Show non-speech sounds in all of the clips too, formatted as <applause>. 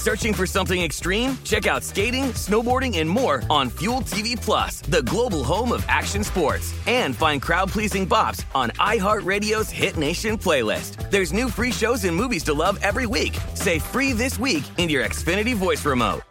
Searching for something extreme? Check out skating, snowboarding, and more on Fuel TV Plus, the global home of action sports. And find crowd-pleasing bops on iHeartRadio's Hit Nation playlist. There's new free shows and movies to love every week. Say free this week in your Xfinity voice remote.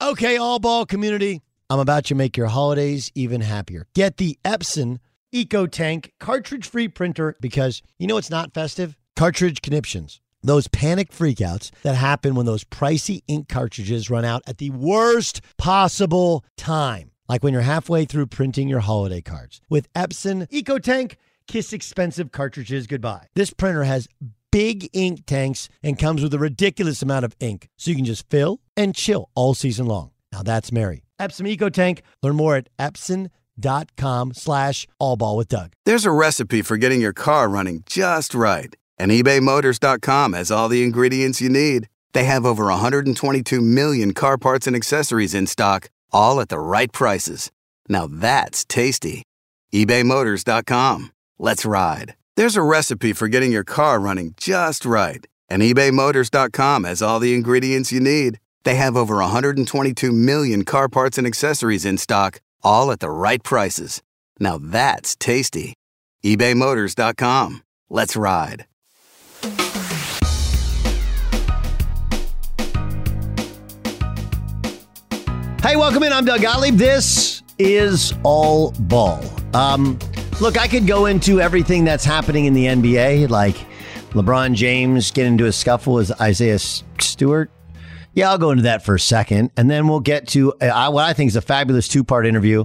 Okay, all ball community, I'm about to make your holidays even happier. Get the Epson Eco Tank cartridge free printer because you know it's not festive? Cartridge conniptions. Those panic freakouts that happen when those pricey ink cartridges run out at the worst possible time. Like when you're halfway through printing your holiday cards. With Epson EcoTank, kiss expensive cartridges goodbye. This printer has big ink tanks and comes with a ridiculous amount of ink, so you can just fill and chill all season long. Now that's merry. Epson EcoTank. Learn more at epson.com slash with Doug. There's a recipe for getting your car running just right. And ebaymotors.com has all the ingredients you need. They have over 122 million car parts and accessories in stock, all at the right prices. Now that's tasty. ebaymotors.com. Let's ride. There's a recipe for getting your car running just right. And ebaymotors.com has all the ingredients you need. They have over 122 million car parts and accessories in stock, all at the right prices. Now that's tasty. ebaymotors.com. Let's ride. Hey, welcome in. I'm Doug Gottlieb. This is All Ball. Um, look, I could go into everything that's happening in the NBA, like LeBron James getting into a scuffle with Isaiah Stewart. Yeah, I'll go into that for a second, and then we'll get to uh, what I think is a fabulous two-part interview.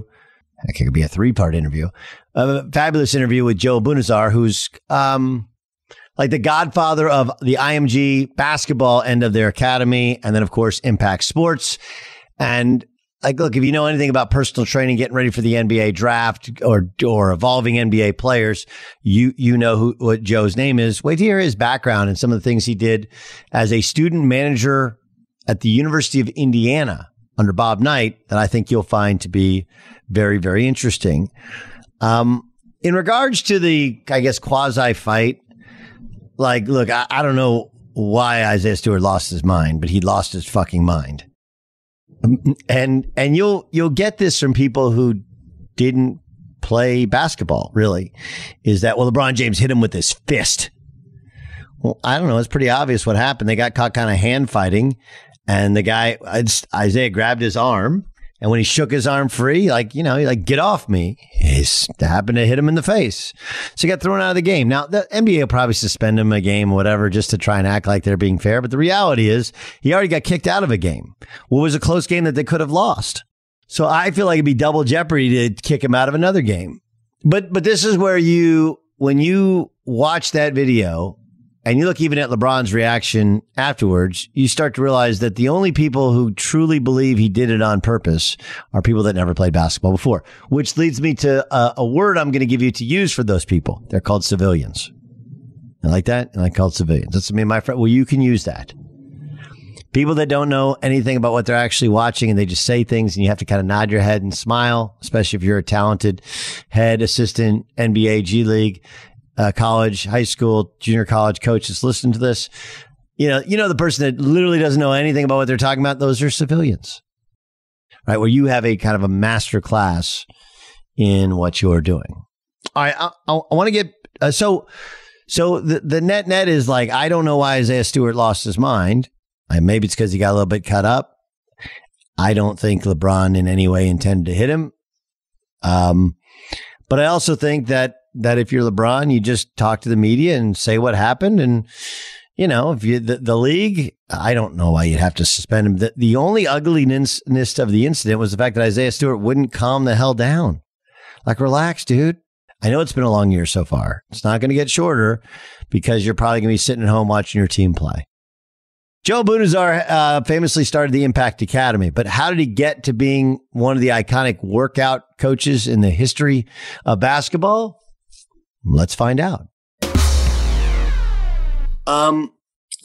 It could be a three-part interview. A fabulous interview with Joe Abunassar, who's um, like the godfather of the IMG basketball end of their academy, and then of course Impact Sports. And like, look, if you know anything about personal training, getting ready for the NBA draft or or evolving NBA players, you you know who what Joe's name is. Wait to hear his background and some of the things he did as a student manager at the University of Indiana under Bob Knight that I think you'll find to be very very interesting. Um, in regards to the, I guess, quasi fight, like, look, I, I don't know why Isaiah Stewart lost his mind, but he lost his fucking mind. And and you'll you'll get this from people who didn't play basketball, really, is that well LeBron James hit him with his fist. Well, I don't know. It's pretty obvious what happened. They got caught kind of hand fighting, and the guy Isaiah grabbed his arm and when he shook his arm free, like, you know, he like, get off me. He happened to hit him in the face. So he got thrown out of the game. Now, the NBA will probably suspend him a game, whatever, just to try and act like they're being fair. But the reality is he already got kicked out of a game. What was a close game that they could have lost? So I feel like it'd be double jeopardy to kick him out of another game. But, but this is where you, when you watch that video and you look even at LeBron's reaction afterwards, you start to realize that the only people who truly believe he did it on purpose are people that never played basketball before, which leads me to a, a word I'm going to give you to use for those people. They're called civilians. I like that. And I call civilians. That's me, my friend. Well, you can use that. People that don't know anything about what they're actually watching and they just say things and you have to kind of nod your head and smile, especially if you're a talented head assistant NBA G League uh, college, high school, junior college coaches listening to this. You know, you know the person that literally doesn't know anything about what they're talking about. Those are civilians, right? Where you have a kind of a master class in what you're doing. All right, I, I, I want to get uh, so so the the net net is like I don't know why Isaiah Stewart lost his mind. Uh, maybe it's because he got a little bit cut up. I don't think LeBron in any way intended to hit him. Um, but I also think that that if you're LeBron, you just talk to the media and say what happened. And, you know, if you, the, the league, I don't know why you'd have to suspend him. The, the only ugliness of the incident was the fact that Isaiah Stewart wouldn't calm the hell down. Like, relax, dude. I know it's been a long year so far. It's not going to get shorter because you're probably going to be sitting at home watching your team play. Joe Abunassar uh, famously started the Impact Academy, but how did he get to being one of the iconic workout coaches in the history of basketball? Let's find out. Um,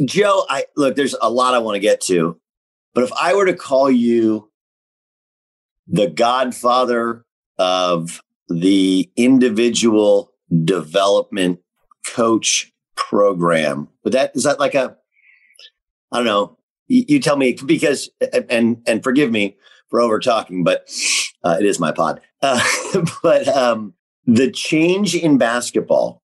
Joe, I look, there's a lot I want to get to, but if I were to call you the godfather of the individual development coach program, would that is that like a I don't know. You, tell me because and and forgive me for over talking, but uh, it is my pod. Uh, <laughs> but um, the change in basketball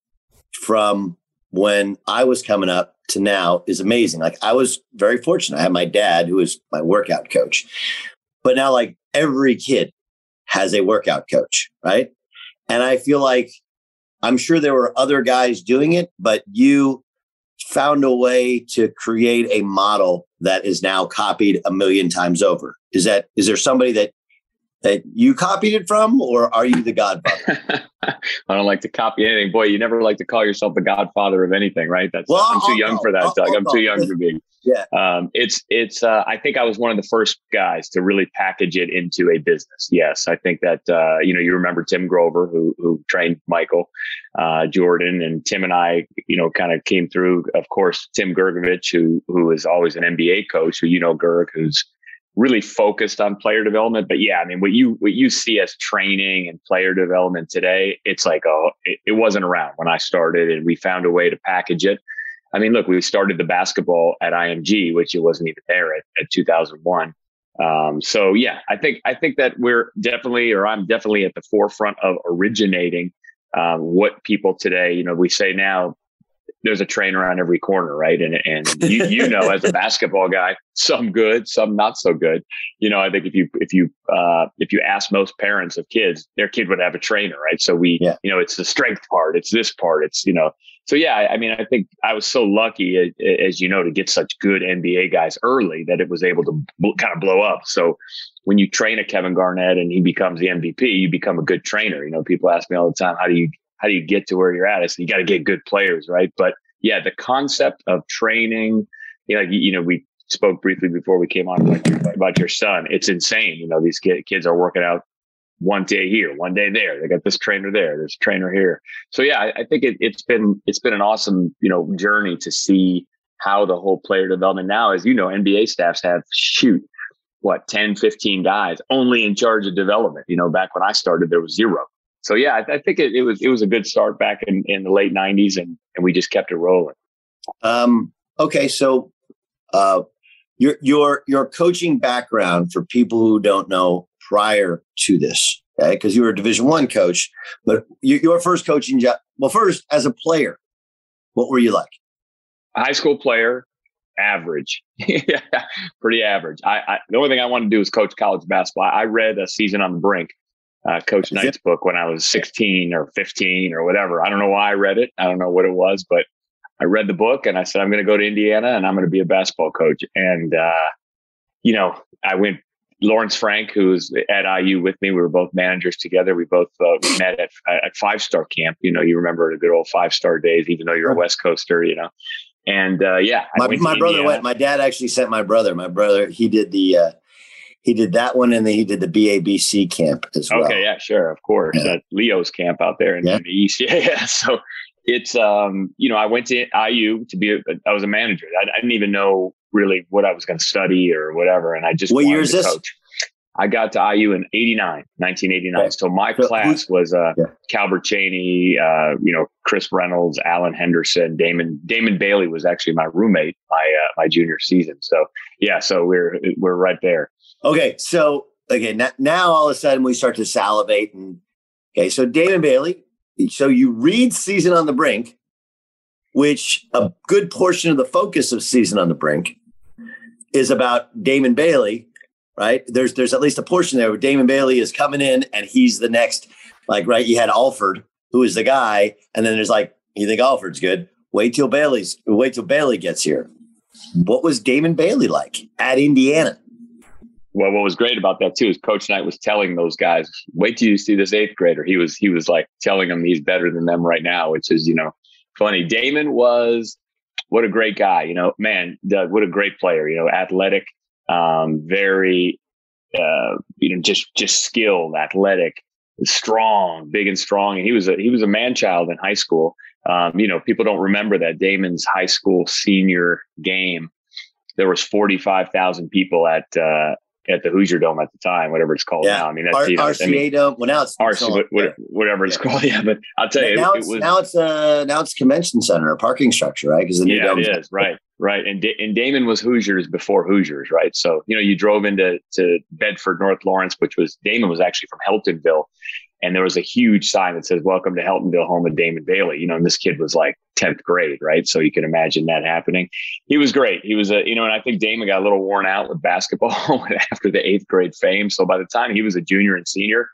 from when I was coming up to now is amazing. Like I was very fortunate. I had my dad who was my workout coach. But now like every kid has a workout coach, right? And I feel like I'm sure there were other guys doing it, but you found a way to create a model that is now copied a million times over. Is that is there somebody that that you copied it from, or are you the godfather? <laughs> I don't like to copy anything. Boy, you never like to call yourself the godfather of anything, right? That's well, I'm too I'll young go. for that, I'll, Doug. I'll I'm too young to be. Yeah. Um, it's it's. Uh, I think I was one of the first guys to really package it into a business. Yes, I think that uh, you know you remember Tim Grover who who trained Michael uh, Jordan and Tim and I you know kind of came through. Of course, Tim Grgurich who who is always an NBA coach who you know Gerg who's really focused on player development. But yeah, I mean, what you what you see as training and player development today, it's like oh, it, it wasn't around when I started, and we found a way to package it. I mean, look, we started the basketball at IMG, which it wasn't even there at, at 2001. Um, so yeah, I think I think that we're definitely, or I'm definitely at the forefront of originating um, what people today, you know, we say now there's a trainer around every corner, right? And and <laughs> you, you know, as a basketball guy, some good, some not so good. You know, I think if you if you uh, if you ask most parents of kids, their kid would have a trainer, right? So we, yeah. you know, it's the strength part, it's this part, it's you know. So yeah, I, I mean, I think I was so lucky, as you know, to get such good NBA guys early that it was able to bl- kind of blow up. So when you train a Kevin Garnett and he becomes the MVP, you become a good trainer. You know, people ask me all the time, how do you how do you get to where you're at? It's you got to get good players, right? But yeah, the concept of training, you know, you, you know, we spoke briefly before we came on about your, about your son. It's insane. You know, these kids are working out one day here, one day there. They got this trainer there, there's a trainer here. So yeah, I, I think it, it's been it's been an awesome you know journey to see how the whole player development now, as you know, NBA staffs have shoot what 10, 15 guys only in charge of development. You know, back when I started, there was zero so yeah, I, I think it, it, was it was a good start back in, in the late '90s, and and we just kept it rolling. Um, okay, so uh, your your your coaching background for people who don't know prior to this, okay? Because you were a Division One coach, but you, your first coaching job. Well, first as a player, what were you like? high school player, average, <laughs> yeah, pretty average. I, I, the only thing I wanted to do was coach college basketball. I read a season on the brink, uh, Coach Knight's book when I was 16 or 15 or whatever. I don't know why I read it. I don't know what it was, but I read the book and I said, I'm going to go to Indiana and I'm going to be a basketball coach. And, uh, you know, I went Lawrence Frank, who's at IU with me. We were both managers together. We both uh, met at, at five star camp. You know, you remember the good old five star days, even though you're a West Coaster, you know. And uh, yeah, my, my brother went. My dad actually sent my brother. My brother, he did the, uh, he did that one, and then he did the BABC camp as well. Okay, yeah, sure, of course. Yeah. Leo's camp out there in, yeah. in the east. <laughs> Yeah, yeah. So it's um, you know, I went to IU to be. A, I was a manager. I, I didn't even know really what I was going to study or whatever, and I just what year is this? Coach. I got to IU in 89, 1989. Okay. So my so class was uh, yeah. Calbert Cheaney, uh, you know, Chris Reynolds, Alan Henderson, Damon Damon Bailey was actually my roommate my uh, my junior season. So yeah, so we're we're right there. Okay, so okay, now, now all of a sudden we start to salivate and okay, so Damon Bailey. So you read Season on the Brink, which a good portion of the focus of Season on the Brink is about Damon Bailey right? There's there's at least a portion there where Damon Bailey is coming in and he's the next, like, right? You had Alford, who is the guy, and then there's like, you think Alford's good. Wait till Bailey's wait till Bailey gets here. What was Damon Bailey like at Indiana? Well, what was great about that too is Coach Knight was telling those guys, "Wait till you see this eighth grader." He was he was like telling them he's better than them right now, which is you know funny. Damon was what a great guy, you know, man, what a great player, you know, athletic, um, very, uh, you know, just just skilled, athletic, strong, big and strong. And he was a he was a man child in high school. Um, you know, people don't remember that Damon's high school senior game. There was forty five thousand people at uh, at the Hoosier Dome at the time, whatever it's called yeah. now. I mean, that's R- you know, RCA I mean, Dome. Well, now it's RCA, whatever, whatever it's yeah. called. <laughs> Yeah, but I'll tell you, now it, it's it was, now it's uh now it's convention center, a parking structure, right? Because the new yeah, dome it is <laughs> right, right. And D- and Damon was Hoosiers before Hoosiers, right? So you know, you drove into to Bedford, North Lawrence, which was Damon was actually from Heltonville, and there was a huge sign that says "Welcome to Heltonville, home of Damon Bailey." You know, and this kid was like tenth grade, right? So you can imagine that happening. He was great. He was a, you know, and I think Damon got a little worn out with basketball <laughs> after the eighth grade fame. So by the time he was a junior and senior,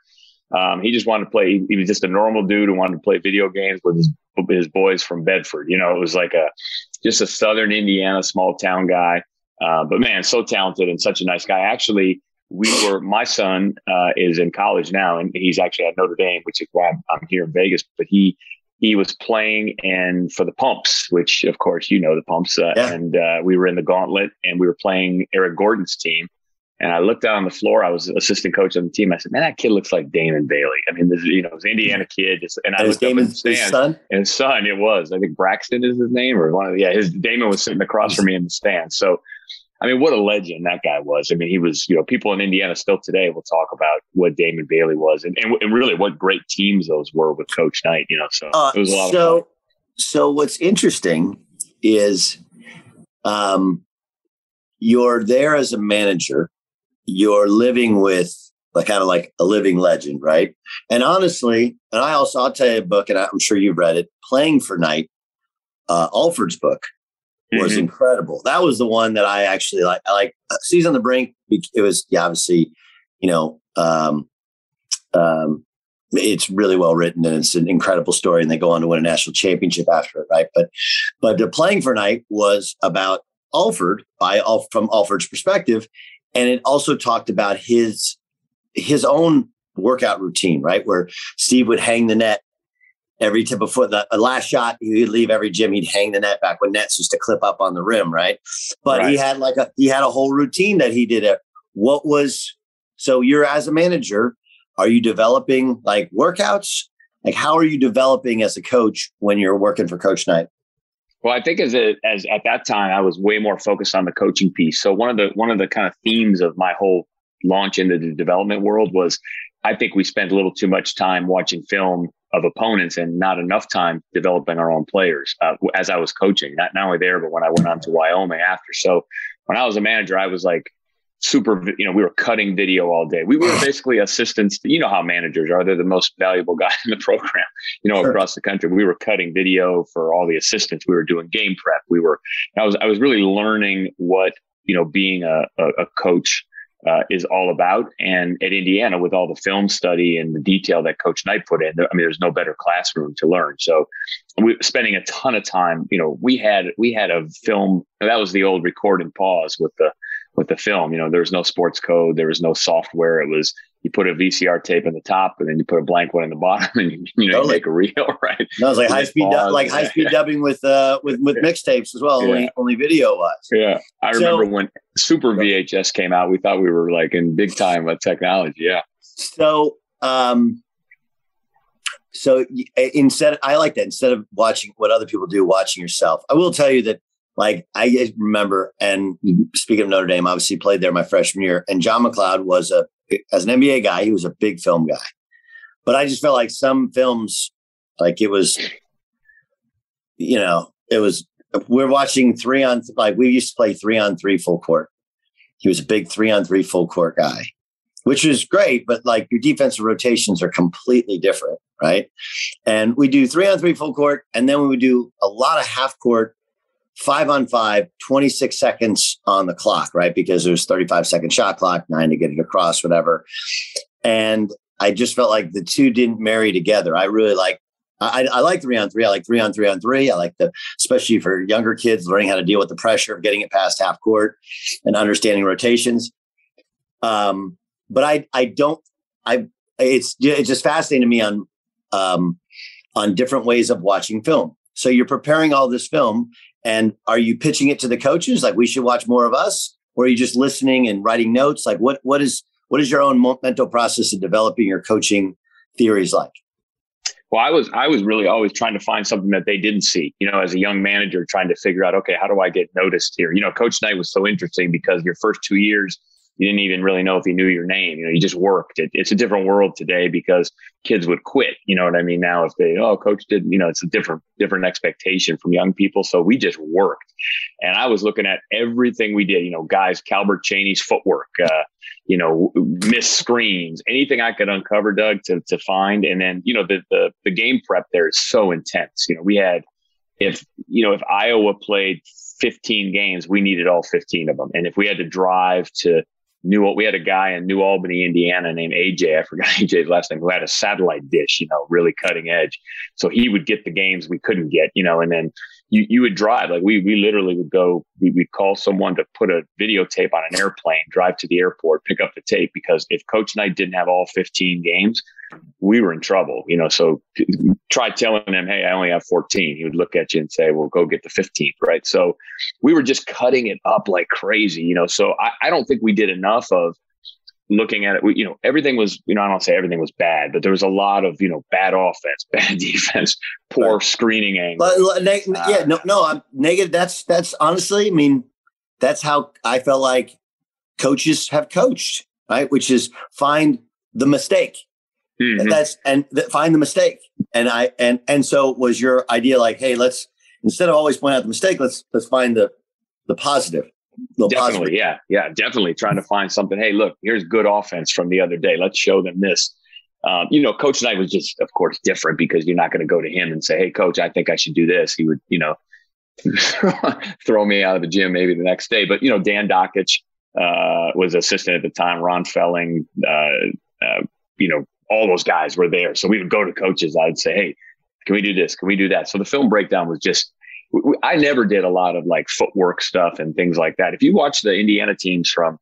um, he just wanted to play. He was just a normal dude who wanted to play video games with his his boys from Bedford. You know, it was like a just a Southern Indiana small town guy. Uh, but man, so talented and such a nice guy. Actually, we were my son uh, is in college now and he's actually at notre dame which is why I'm, I'm, here in vegas but he he was playing and for the pumps which of course you know the pumps uh, yeah. and uh, we were in the gauntlet and we were playing eric gordon's team and I looked down on the floor. I was assistant coach on the team. I said, "Man, that kid looks like Damon Bailey." I mean, this, you know, it was Indiana kid. Just, and I was Damon's son. And his son, it was. I think Braxton is his name, or one of the, yeah. His Damon was sitting across from me in the stand. So I mean, what a legend that guy was. I mean, he was, you know, people in Indiana still today will talk about what Damon Bailey was and, and, and really what great teams those were with Coach Knight, you know. So uh, it was a lot so, of fun. So what's interesting is um, you're there as a manager, you're living with like kind of like a living legend, right? And honestly, and I also I'll tell you a book, and I'm sure you've read it, Playing for Knight, uh, Alford's book was mm-hmm. incredible. That was the one that I actually like. I like uh, Season on the Brink. It was yeah, obviously, you know, um, um, it's really well written and it's an incredible story. And they go on to win a national championship after it, right? But but the playing for Knight was about Alford by all from Alford's perspective, and it also talked about his his own workout routine, right? Where Steve would hang the net every tip of foot. The, last shot, he'd leave every gym. He'd hang the net back when nets used to clip up on the rim, right? But right. he had like a he had a whole routine that he did. It. What was so? You're as a manager, are you developing like workouts? Like how are you developing as a coach when you're working for Coach Knight? Well, I think as a, as at that time, I was way more focused on the coaching piece. So one of the one of the kind of themes of my whole launch into the development world was I think we spent a little too much time watching film of opponents and not enough time developing our own players uh, as I was coaching, not, not only there, but when I went on to Wyoming after. So when I was a manager, I was like super, you know, we were cutting video all day. We were basically assistants. You know how managers are. They're the most valuable <laughs> guy in the program, you know, sure. across the country. We were cutting video for all the assistants. We were doing game prep. We were, I was, I was really learning what, you know, being a, a, a coach uh, is all about. And at Indiana, with all the film study and the detail that Coach Knight put in, I mean, there's no better classroom to learn. So we spending a ton of time. You know, we had we had a film that was the old record and pause with the with the film. You know, there was no sports code, there was no software. It was you put a VCR tape in the top, and then you put a blank one in the bottom, <laughs> and you, you know totally. you make a reel, <laughs> right? No, it's like high speed, du- like high speed <laughs> dubbing with uh with with mixtapes as well. Yeah. Only only video was. Yeah, I so, remember when Super VHS came out. We thought we were like in big time with technology. Yeah. So um, so instead, I like that. Instead of watching what other people do, watching yourself. I will tell you that like I remember, and speaking of Notre Dame, obviously played there my freshman year, and John MacLeod was a as an NBA guy, he was a big film guy. But I just felt like some films, like it was, you know, it was we're watching three on like we used to play three on three full court. He was a big three on three full court guy, which was great, but like your defensive rotations are completely different, right? And we do three on three full court, and then we would do a lot of half court five on five, 26 seconds on the clock, right? Because there's 35 second shot clock, nine to get it across, whatever. And I just felt like the two didn't marry together. I really like, I, I like three on three. I like three on three on three. I like the, especially for younger kids, learning how to deal with the pressure of getting it past half court and understanding rotations. Um, but I, I don't, I, it's, it's just fascinating to me on, um, on different ways of watching film. So you're preparing all this film and are you pitching it to the coaches like we should watch more of us? Or are you just listening and writing notes? Like what what is what is your own mental process of developing your coaching theories like? Well, I was I was really always trying to find something that they didn't see. You know, as a young manager, trying to figure out, okay, how do I get noticed here? You know, Coach Knight was so interesting because your first two years, you didn't even really know if he knew your name. You know, you just worked. It, it's a different world today because kids would quit. You know what I mean? Now, if they, oh, coach did, you know, it's a different, different expectation from young people. So we just worked. And I was looking at everything we did, you know, guys, Calbert Cheaney's footwork, uh, you know, miss screens, anything I could uncover, Doug, to, to find. And then, you know, the, the, the game prep there is so intense. You know, we had, if, you know, if Iowa played 15 games, we needed all 15 of them. And if we had to drive to, New we had a guy in New Albany, Indiana named AJ. I forgot <laughs> AJ's last name, who had a satellite dish, you know, really cutting edge. So he would get the games we couldn't get, you know, and then you, you would drive like we, we literally would go, we, we'd call someone to put a videotape on an airplane, drive to the airport, pick up the tape. Because if coach Knight didn't have all 15 games, we were in trouble, you know. So try telling him, Hey, I only have 14. He would look at you and say, well, go get the 15th. Right. So we were just cutting it up like crazy, you know. So I, I don't think we did enough of looking at it, you know, everything was, you know, I don't say everything was bad, but there was a lot of, you know, bad offense, <laughs> bad defense, poor right. screening angle. Uh, yeah, no, no, I'm negative. That's, that's honestly, I mean, that's how I felt like coaches have coached, right? Which is find the mistake. Mm-hmm. And that's, and th- find the mistake. And I, and, and so was your idea like, Hey, let's, instead of always point out the mistake, let's, let's find the, the positive definitely, positive. yeah, yeah, definitely trying to find something. Hey, look, here's good offense from the other day. Let's show them this. Um, you know, Coach Knight was just, of course, different because you're not going to go to him and say, "Hey, Coach, I think I should do this." He would, you know, <laughs> throw me out of the gym maybe the next day. But you know, Dan Dakich uh, was assistant at the time. Ron Felling, uh, uh, you know, all those guys were there. So we would go to coaches. I'd say, "Hey, can we do this? Can we do that?" So the film breakdown was just I never did a lot of like footwork stuff and things like that. If you watch the Indiana teams from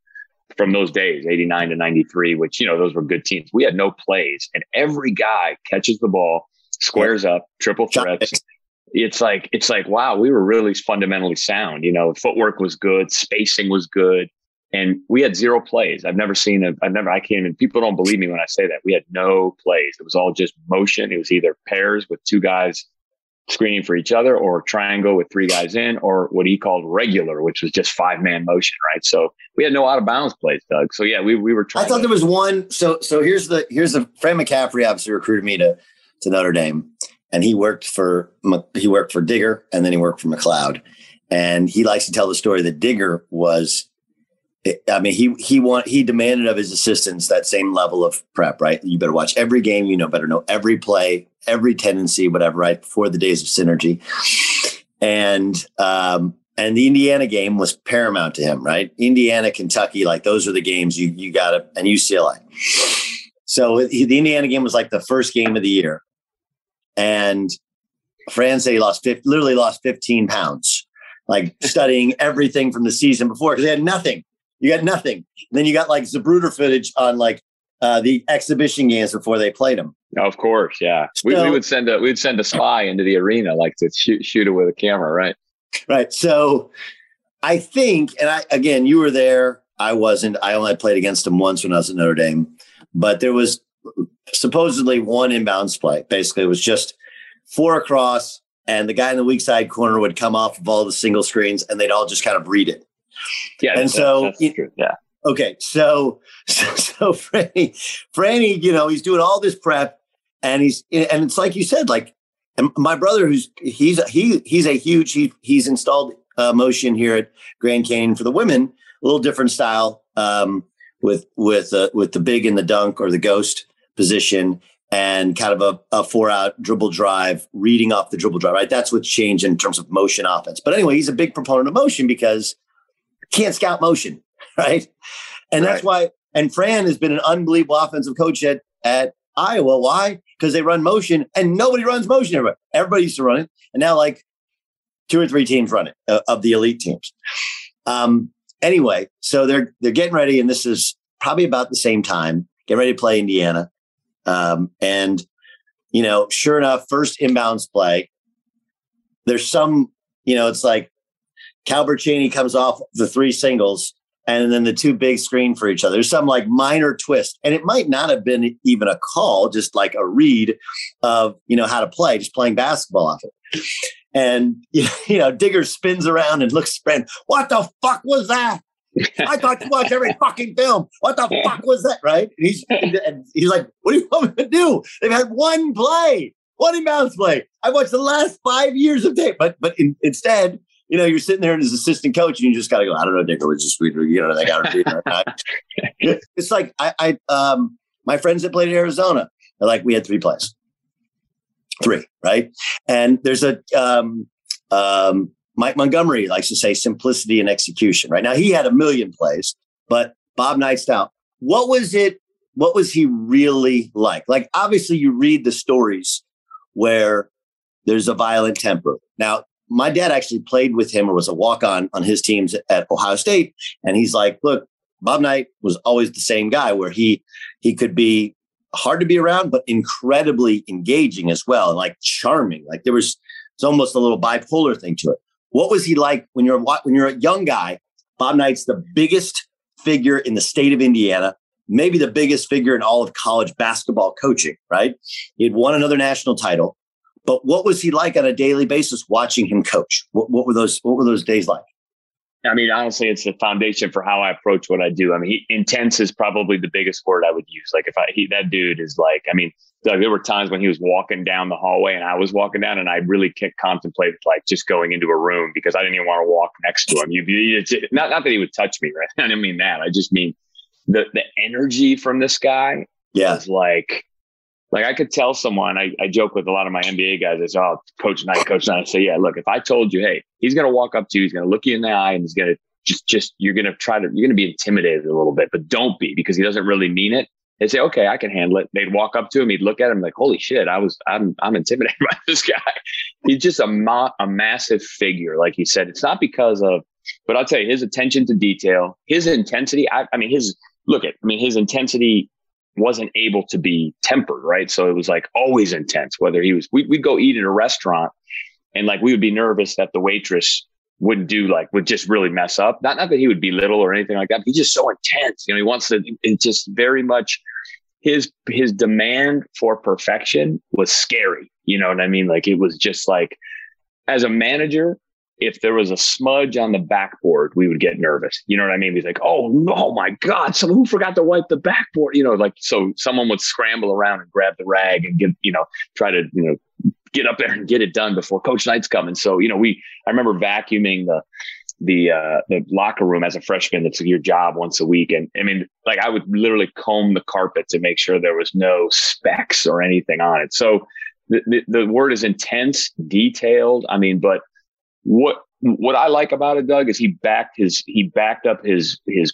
from those days, 89 to 93, which, you know, those were good teams. We had no plays and every guy catches the ball, squares up, triple threats. It's like, it's like, wow, we were really fundamentally sound. You know, footwork was good, spacing was good. And we had zero plays. I've never seen a, I've never, I can't even, people don't believe me when I say that. We had no plays. It was all just motion. It was either pairs with two guys screening for each other or triangle with three guys in or what he called regular, which was just five man motion, right? So we had no out of bounds plays, Doug. So yeah, we, we were trying. I thought to, there was one. So, so here's the, here's the Fran McCaffery obviously recruited me to, to Notre Dame. and he worked for he worked for Digger, and then he worked for MacLeod. And he likes to tell the story that Digger was I mean, he he want he demanded of his assistants that same level of prep, right? You better watch every game, you know, better know every play, every tendency, whatever, right? Before the days of synergy, and um, and the Indiana game was paramount to him, right? Indiana, Kentucky, like those are the games you you got to, and UCLA. So he, the Indiana game was like the first game of the year, and Fran said he lost 50, literally lost fifteen pounds, like studying everything from the season before because he had nothing you got nothing. And then you got like Zapruder footage on like uh, the exhibition games before they played them. Of course, yeah. So, we, we, would send a we'd send a spy into the arena like to shoot shoot it with a camera, right? Right. So I think, and I again, you were there. I wasn't. I only played against him once when I was at Notre Dame, but there was supposedly one inbounds play. Basically, it was just four across, and the guy in the weak side corner would come off of all the single screens, and they'd all just kind of read it. Yeah, and so yeah. Okay, so <laughs> so, so Franny, Franny, you know, he's doing all this prep, and he's and it's like you said, like my brother, who's he's he he's a huge he, he's installed uh, motion here at Grand Canyon for the women, a little different style um, with with uh, with the big and the dunk or the ghost position and kind of a, a four out dribble drive, reading off the dribble drive, right? That's what's changed in terms of motion offense. But anyway, he's a big proponent of motion because can't scout motion, <laughs> right? And right. that's why. And Fran has been an unbelievable offensive coach at at Iowa. Why? Because they run motion, and nobody runs motion. Everybody, everybody used to run it, and now like two or three teams run it uh, of the elite teams. Um, anyway, so they're they're getting ready, and this is probably about the same time. Get ready to play Indiana, um, and you know, sure enough, first inbounds play. There's some, you know, it's like Calbert Cheaney comes off the three singles and then the two big screen for each other. There's some like minor twist. And it might not have been even a call, just like a read of, you know, how to play, just playing basketball off it. And, <laughs> you know, Digger spins around and looks Fran. What the fuck was that? I thought you watch every fucking film. What the fuck was that? Right? And he's, and he's like, what do you want me to do? They've had one play, one inbounds play. I watched the last five years of tape, but but in, instead you know, you're sitting there as assistant coach and you just got to go, I don't know, Digger was just, you know, they got to be It's like, I, I, um, my friends that played in Arizona, they're like, we had three plays, three, right? And there's a, um, um, Mike Montgomery likes to say simplicity and execution, right? Now he had a million plays, but Bob Nightstout, what was it? What was he really like? Like, obviously, you read the stories where there's a violent temper. Now, my dad actually played with him or was a walk on on his teams at Ohio State. And he's like, look, Bob Knight was always the same guy where he he could be hard to be around, but incredibly engaging as well and like charming. Like there was it's almost a little bipolar thing to it. What was he like when you're when you're a young guy? Bob Knight's the biggest figure in the state of Indiana, maybe the biggest figure in all of college basketball coaching, right? He had won another national title. But what was he like on a daily basis watching him coach? What, what were those What were those days like? I mean, honestly, it's the foundation for how I approach what I do. I mean, he, intense is probably the biggest word I would use. Like, if I he, that dude is like, I mean, like, there were times when he was walking down the hallway and I was walking down, and I really contemplated like just going into a room because I didn't even want to walk next to him. You, you not not that he would touch me, right? <laughs> I didn't mean that. I just mean the the energy from this guy. Yeah, is like like I could tell someone, I, I joke with a lot of my NBA guys, I say, oh, coach Knight, coach Knight. I say, yeah, look, if I told you, hey, he's going to walk up to you, he's going to look you in the eye and he's going to just, just, you're going to try to, you're going to be intimidated a little bit, but don't be because he doesn't really mean it. They'd say, okay, I can handle it. They'd walk up to him. He'd look at him like, holy shit, I was, I'm, I'm intimidated <laughs> by this guy. He's just a, ma- a massive figure. Like he said, it's not because of, but I'll tell you his attention to detail, his intensity. I, I mean, his, look at, I mean, his intensity wasn't able to be tempered, right? So it was like always intense. Whether he was, we'd, we'd go eat at a restaurant, and like we would be nervous that the waitress wouldn't do like would just really mess up. Not not that he would be little or anything like that. he's just so intense. You know, he wants to. It's just very much his his demand for perfection was scary. You know what I mean? Like it was just like as a manager, if there was a smudge on the backboard, we would get nervous. You know what I mean? He's like, oh no, my God, someone who forgot to wipe the backboard. You know, like so someone would scramble around and grab the rag and get, you know, try to, you know, get up there and get it done before Coach Knight's coming. So you know, we I remember vacuuming the the uh, the locker room as a freshman. It's your job once a week, and I mean, like I would literally comb the carpet to make sure there was no specks or anything on it. So the, the, the word is intense, detailed. I mean, but what what I like about it, Doug, is he backed his he backed up his his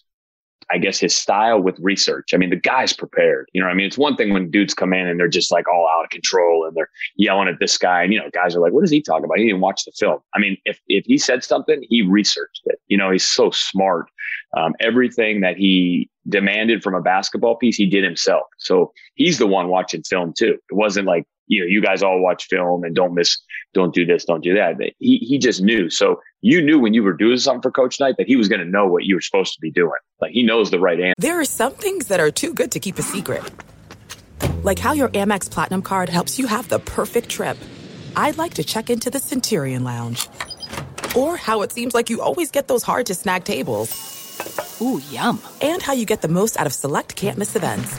I guess his style with research. I mean, the guy's prepared. You know, I mean, it's one thing when dudes come in and they're just like all out of control and they're yelling at this guy, and you know, guys are like, "What is he talking about?" He didn't watch the film. I mean, if if he said something, he researched it. You know, he's so smart. Um, everything that he demanded from a basketball piece, he did himself. So he's the one watching film too. It wasn't like you know, you guys all watch film and don't miss, don't do this, don't do that. He he just knew. So you knew when you were doing something for Coach Knight that he was going to know what you were supposed to be doing. Like he knows the right answer. There are some things that are too good to keep a secret, like how your Amex Platinum card helps you have the perfect trip. I'd like to check into the Centurion Lounge, or how it seems like you always get those hard to snag tables. Ooh, yum! And how you get the most out of select can't miss events.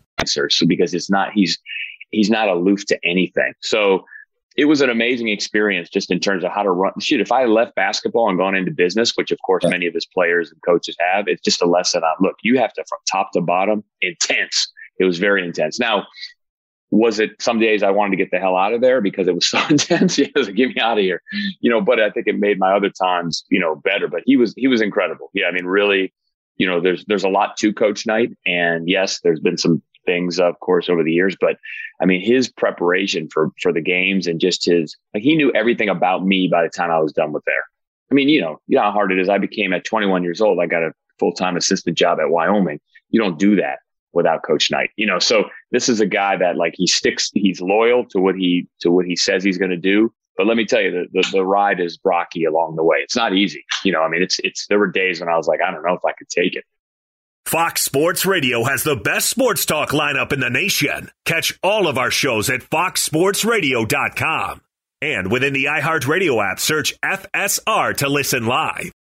answers so because it's not he's he's not aloof to anything. So it was an amazing experience just in terms of how to run. Shoot, if I left basketball and gone into business, which of course many of his players and coaches have, it's just a lesson on look, you have to from top to bottom, intense. It was very intense. Now, was it some days I wanted to get the hell out of there because it was so <laughs> intense? Yeah, like, get me out of here. You know, but I think it made my other times, you know, better. But he was he was incredible. Yeah, I mean, really, you know, there's there's a lot to Coach Knight. and yes, there's been some things, of course, over the years. But I mean, his preparation for for the games and just his like he knew everything about me by the time I was done with there. I mean, you know, you know how hard it is. I became at 21 years old. I got a full time assistant job at Wyoming. You don't do that without Coach Knight. You know, so this is a guy that like he sticks. He's loyal to what he to what he says he's going to do. But let me tell you, the, the, the ride is rocky along the way. It's not easy. You know, I mean, it's it's there were days when I was like, I don't know if I could take it. Fox Sports Radio has the best sports talk lineup in the nation. Catch all of our shows at foxsportsradio.com. And within the iHeartRadio app, search FSR to listen live.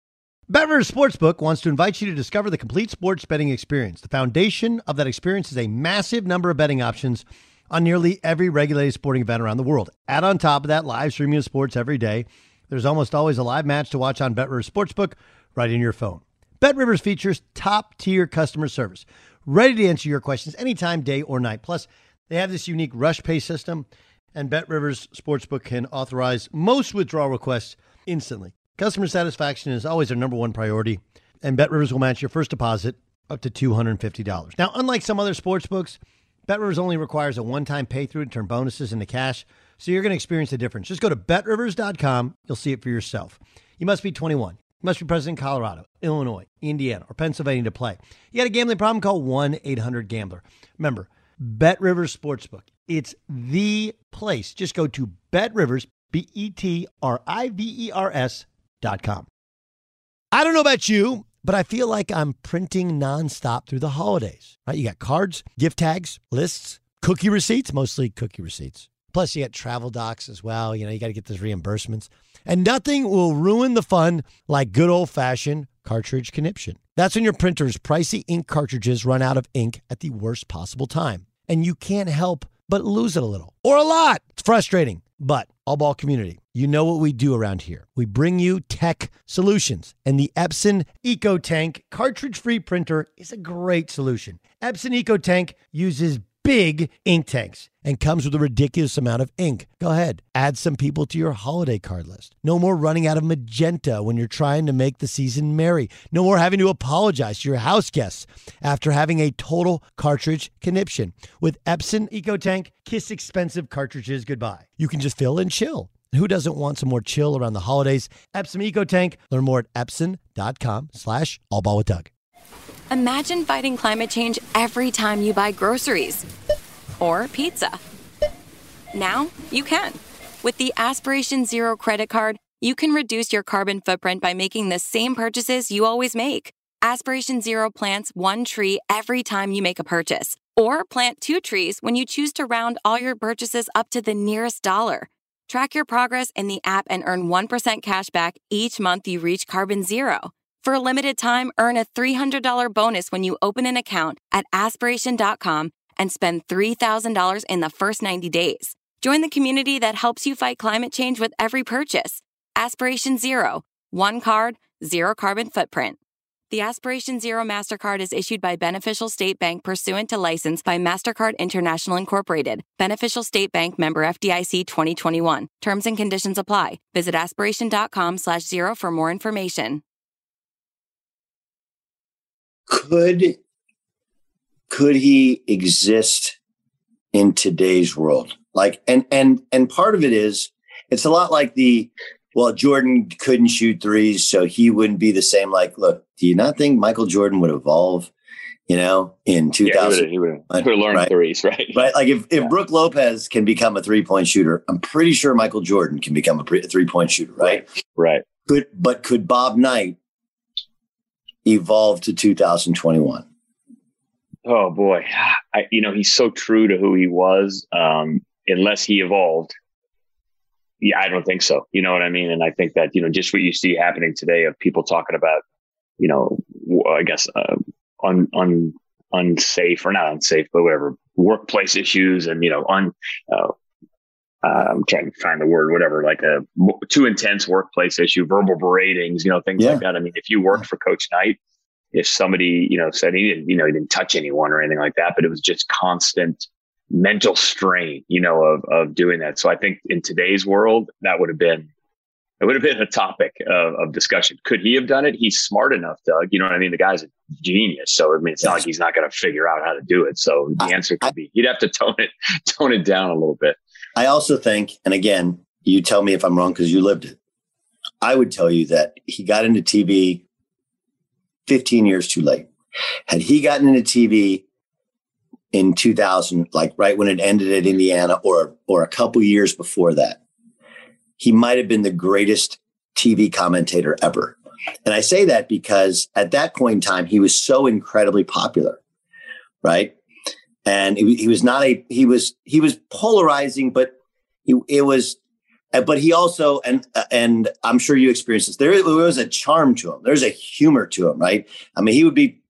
BetRivers Sportsbook wants to invite you to discover the complete sports betting experience. The foundation of that experience is a massive number of betting options on nearly every regulated sporting event around the world. Add on top of that live streaming of sports every day. There's almost always a live match to watch on BetRivers Sportsbook right in your phone. BetRivers features top tier customer service, ready to answer your questions anytime, day or night. Plus, they have this unique rush pay system, and BetRivers Sportsbook can authorize most withdrawal requests instantly. Customer satisfaction is always their number one priority, and BetRivers will match your first deposit up to $250. Now, unlike some other sportsbooks, BetRivers only requires a one-time pay-through to turn bonuses into cash, so you're going to experience the difference. Just go to betrivers.com. You'll see it for yourself. You must be 21. Must be present in Colorado, Illinois, Indiana, or Pennsylvania to play. You got a gambling problem? Call 1-800-GAMBLER. Remember, BetRivers Sportsbook. It's the place. Just go to BetRivers, B-E-T-R-I-V-E-R-S dot com. I don't know about you, but I feel like I'm printing nonstop through the holidays. Right? You got cards, gift tags, lists, cookie receipts, mostly cookie receipts. Plus, you got travel docs as well. You know, you got to get those reimbursements. And nothing will ruin the fun like good old fashioned cartridge conniption. That's when your printer's pricey ink cartridges run out of ink at the worst possible time. And you can't help but lose it a little or a lot. It's frustrating. But, all ball community, you know what we do around here. We bring you tech solutions, and the Epson EcoTank cartridge free printer is a great solution. Epson EcoTank uses big ink tanks and comes with a ridiculous amount of ink. Go ahead, add some people to your holiday card list. No more running out of magenta when you're trying to make the season merry. No more having to apologize to your house guests after having a total cartridge conniption. With Epson EcoTank, kiss expensive cartridges goodbye. You can just fill and chill. Who doesn't want some more chill around the holidays? Epson EcoTank. Learn more at epson.com slash allball with Doug. Imagine fighting climate change every time you buy groceries or pizza. Now you can. With the Aspiration Zero credit card, you can reduce your carbon footprint by making the same purchases you always make. Aspiration Zero plants one tree every time you make a purchase, or plant two trees when you choose to round all your purchases up to the nearest dollar. Track your progress in the app and earn 1% cash back each month you reach carbon zero. For a limited time, earn a $300 bonus when you open an account at aspiration.com and spend $3,000 in the first 90 days. Join the community that helps you fight climate change with every purchase. Aspiration Zero, one card, zero carbon footprint. The Aspiration Zero MasterCard is issued by Beneficial State Bank pursuant to license by MasterCard International Incorporated. Beneficial State Bank member FDIC 2021. Terms and conditions apply. Visit aspiration.com slash zero for more information. Could could he exist in today's world? Like and and and part of it is it's a lot like the well, Jordan couldn't shoot threes, so he wouldn't be the same. Like, look, do you not think Michael Jordan would evolve? You know, in 2000, yeah, he would have learned right? threes, <laughs> right? Right. Like if, if yeah. Brook Lopez can become a three point shooter, I'm pretty sure Michael Jordan can become a three point shooter, right? Right. Could but could Bob Knight evolve to 2021? Oh boy, I, you know he's so true to who he was. Um, unless he evolved, yeah, I don't think so. You know what I mean? And I think that you know just what you see happening today of people talking about, you know, I guess uh, un, un unsafe or not unsafe, but whatever workplace issues and you know un. Uh, uh, I'm trying to find the word, whatever, like a too intense workplace issue, verbal beratings, you know, things yeah. like that. I mean, if you worked for Coach Knight, if somebody, you know, said he didn't, you know, he didn't touch anyone or anything like that, but it was just constant mental strain, you know, of, of doing that. So I think in today's world, that would have been, it would have been a topic of, of discussion. Could he have done it? He's smart enough, Doug. You know what I mean? The guy's a genius. So, I mean, it's yes. not like he's not going to figure out how to do it. So the I, answer could I, be, he'd have to <laughs> tone it, tone it down a little bit. I also think, and again, you tell me if I'm wrong because you lived it. I would tell you that he got into TV 15 years too late. Had he gotten into TV in 2000, like right when it ended at Indiana, or or a couple years before that, he might have been the greatest TV commentator ever. And I say that because at that point in time, he was so incredibly popular, right? And he, he was not a he was he was polarizing, but he, it was uh, but he also and uh, and I'm sure you experienced this. There, was a charm to him. There's a humor to him, right? I mean, he would be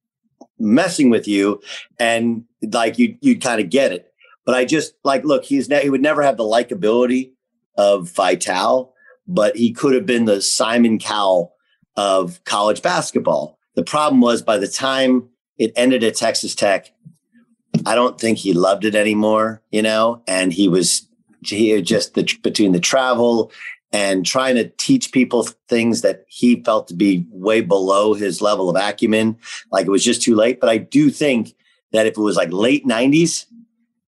messing with you, and like you you'd kind of get it. But I just like look, he's ne- he would never have the likability of Vitale, but he could have been the Simon Cowell of college basketball. The problem was by the time it ended at Texas Tech, I don't think he loved it anymore, you know, and he was he just the between the travel and trying to teach people things that he felt to be way below his level of acumen, like it was just too late. But I do think that if it was like late 90s,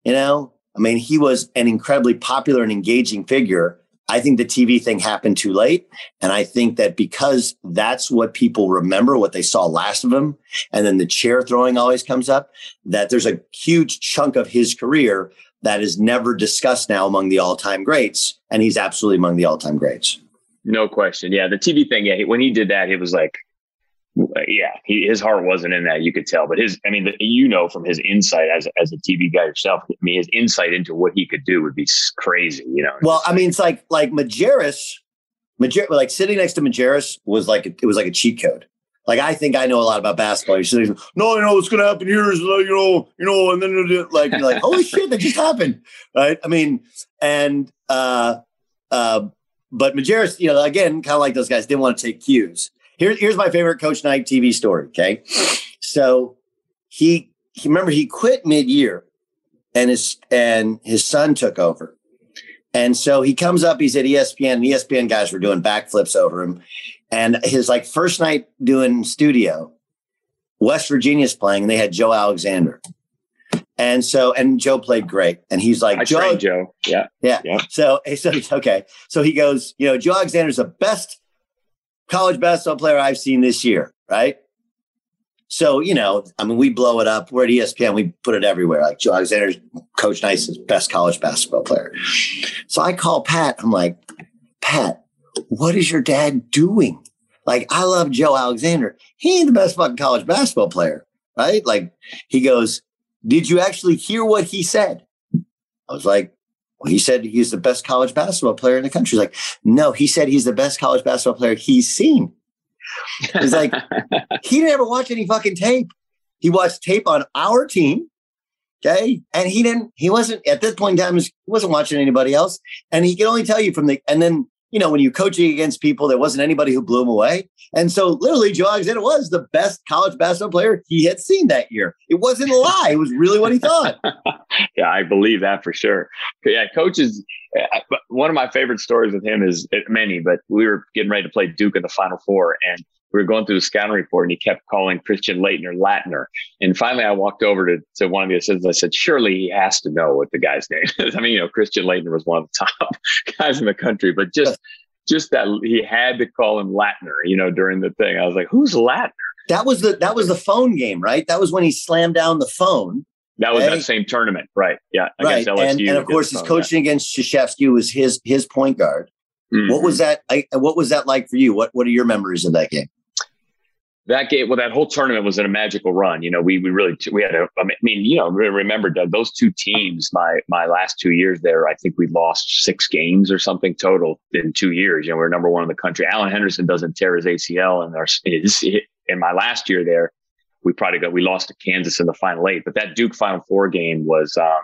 you know, I mean, he was an incredibly popular and engaging figure. I think the TV thing happened too late. And I think that because that's what people remember, what they saw last of him, and then the chair throwing always comes up, that there's a huge chunk of his career that is never discussed now among the all-time greats, and he's absolutely among the all-time greats. No question. Yeah, the TV thing. Yeah, when he did that, it was like, yeah, he, his heart wasn't in that. You could tell, but his, I mean, the, you know, from his insight as as a TV guy yourself, I mean, his insight into what he could do would be crazy. You know. Well, I mean, it's like like Majerus, Majer, like sitting next to Majerus was like it was like a cheat code. Like I think I know a lot about basketball. You're sitting, no, you know what's going to happen here is, uh, you know, you know, and then like, you're like, holy <laughs> shit, that just happened, right? I mean, and uh, uh, but Majerus, you know, again, kind of like those guys, didn't want to take cues. Here, here's my favorite Coach Knight TV story. Okay, so he, he remember he quit mid year, and his and his son took over. And so he comes up, he's at ESPN, and ESPN guys were doing backflips over him. And his like first night doing studio, West Virginia's playing, and they had Joe Alexander. And so, and Joe played great. And he's like, I Joe, Joe. Yeah. Yeah. yeah. So, <laughs> so he's okay. So he goes, you know, Joe Alexander's the best college basketball player I've seen this year. Right. So, you know, I mean, we blow it up. We're at ESPN. We put it everywhere. Like Joe Alexander's Coach Knight's best college basketball player. So I call Pat. I'm like, Pat, what is your dad doing? Like, I love Joe Alexander. He ain't the best fucking college basketball player, right? Like, he goes, Did you actually hear what he said? I was like, well, he said he's the best college basketball player in the country. He's like, no, he said he's the best college basketball player he's seen. He's like, <laughs> he didn't ever watch any fucking tape. He watched tape on our team. Okay. And he didn't, he wasn't at this point in time, he wasn't watching anybody else. And he could only tell you from the, and then you know, when you're coaching against people, there wasn't anybody who blew him away. And so literally Joe Alexander was the best college basketball player he had seen that year. It wasn't a lie. It was really what he thought. <laughs> yeah, I believe that for sure. Yeah, coaches, uh, one of my favorite stories with him is uh, many, but we were getting ready to play Duke in the Final Four. And we were going through the scouting report and he kept calling Christian Laettner Latner. And finally I walked over to, to one of the assistants. I said, surely he has to know what the guy's name is. <laughs> I mean, you know, Christian Laettner was one of the top <laughs> guys in the country, but just, just that he had to call him Latner, you know, during the thing. I was like, who's Latner? That was the, that was the phone game, right? That was when he slammed down the phone. That was that same tournament, right? Yeah, right. And, and, of course, his coaching against Krzyzewski was his his point guard. Mm-hmm. What was that? I, what was that like for you? What What are your memories of that game? That game, well, that whole tournament was in a magical run. You know, we we really we had a. I mean, you know, remember Doug, those two teams. My my last two years there, I think we lost six games or something total in two years. You know, we are number one in the country. Alan Henderson doesn't tear his ACL, and our is in my last year there, we probably got we lost to Kansas in the final eight. But that Duke Final Four game was. Um,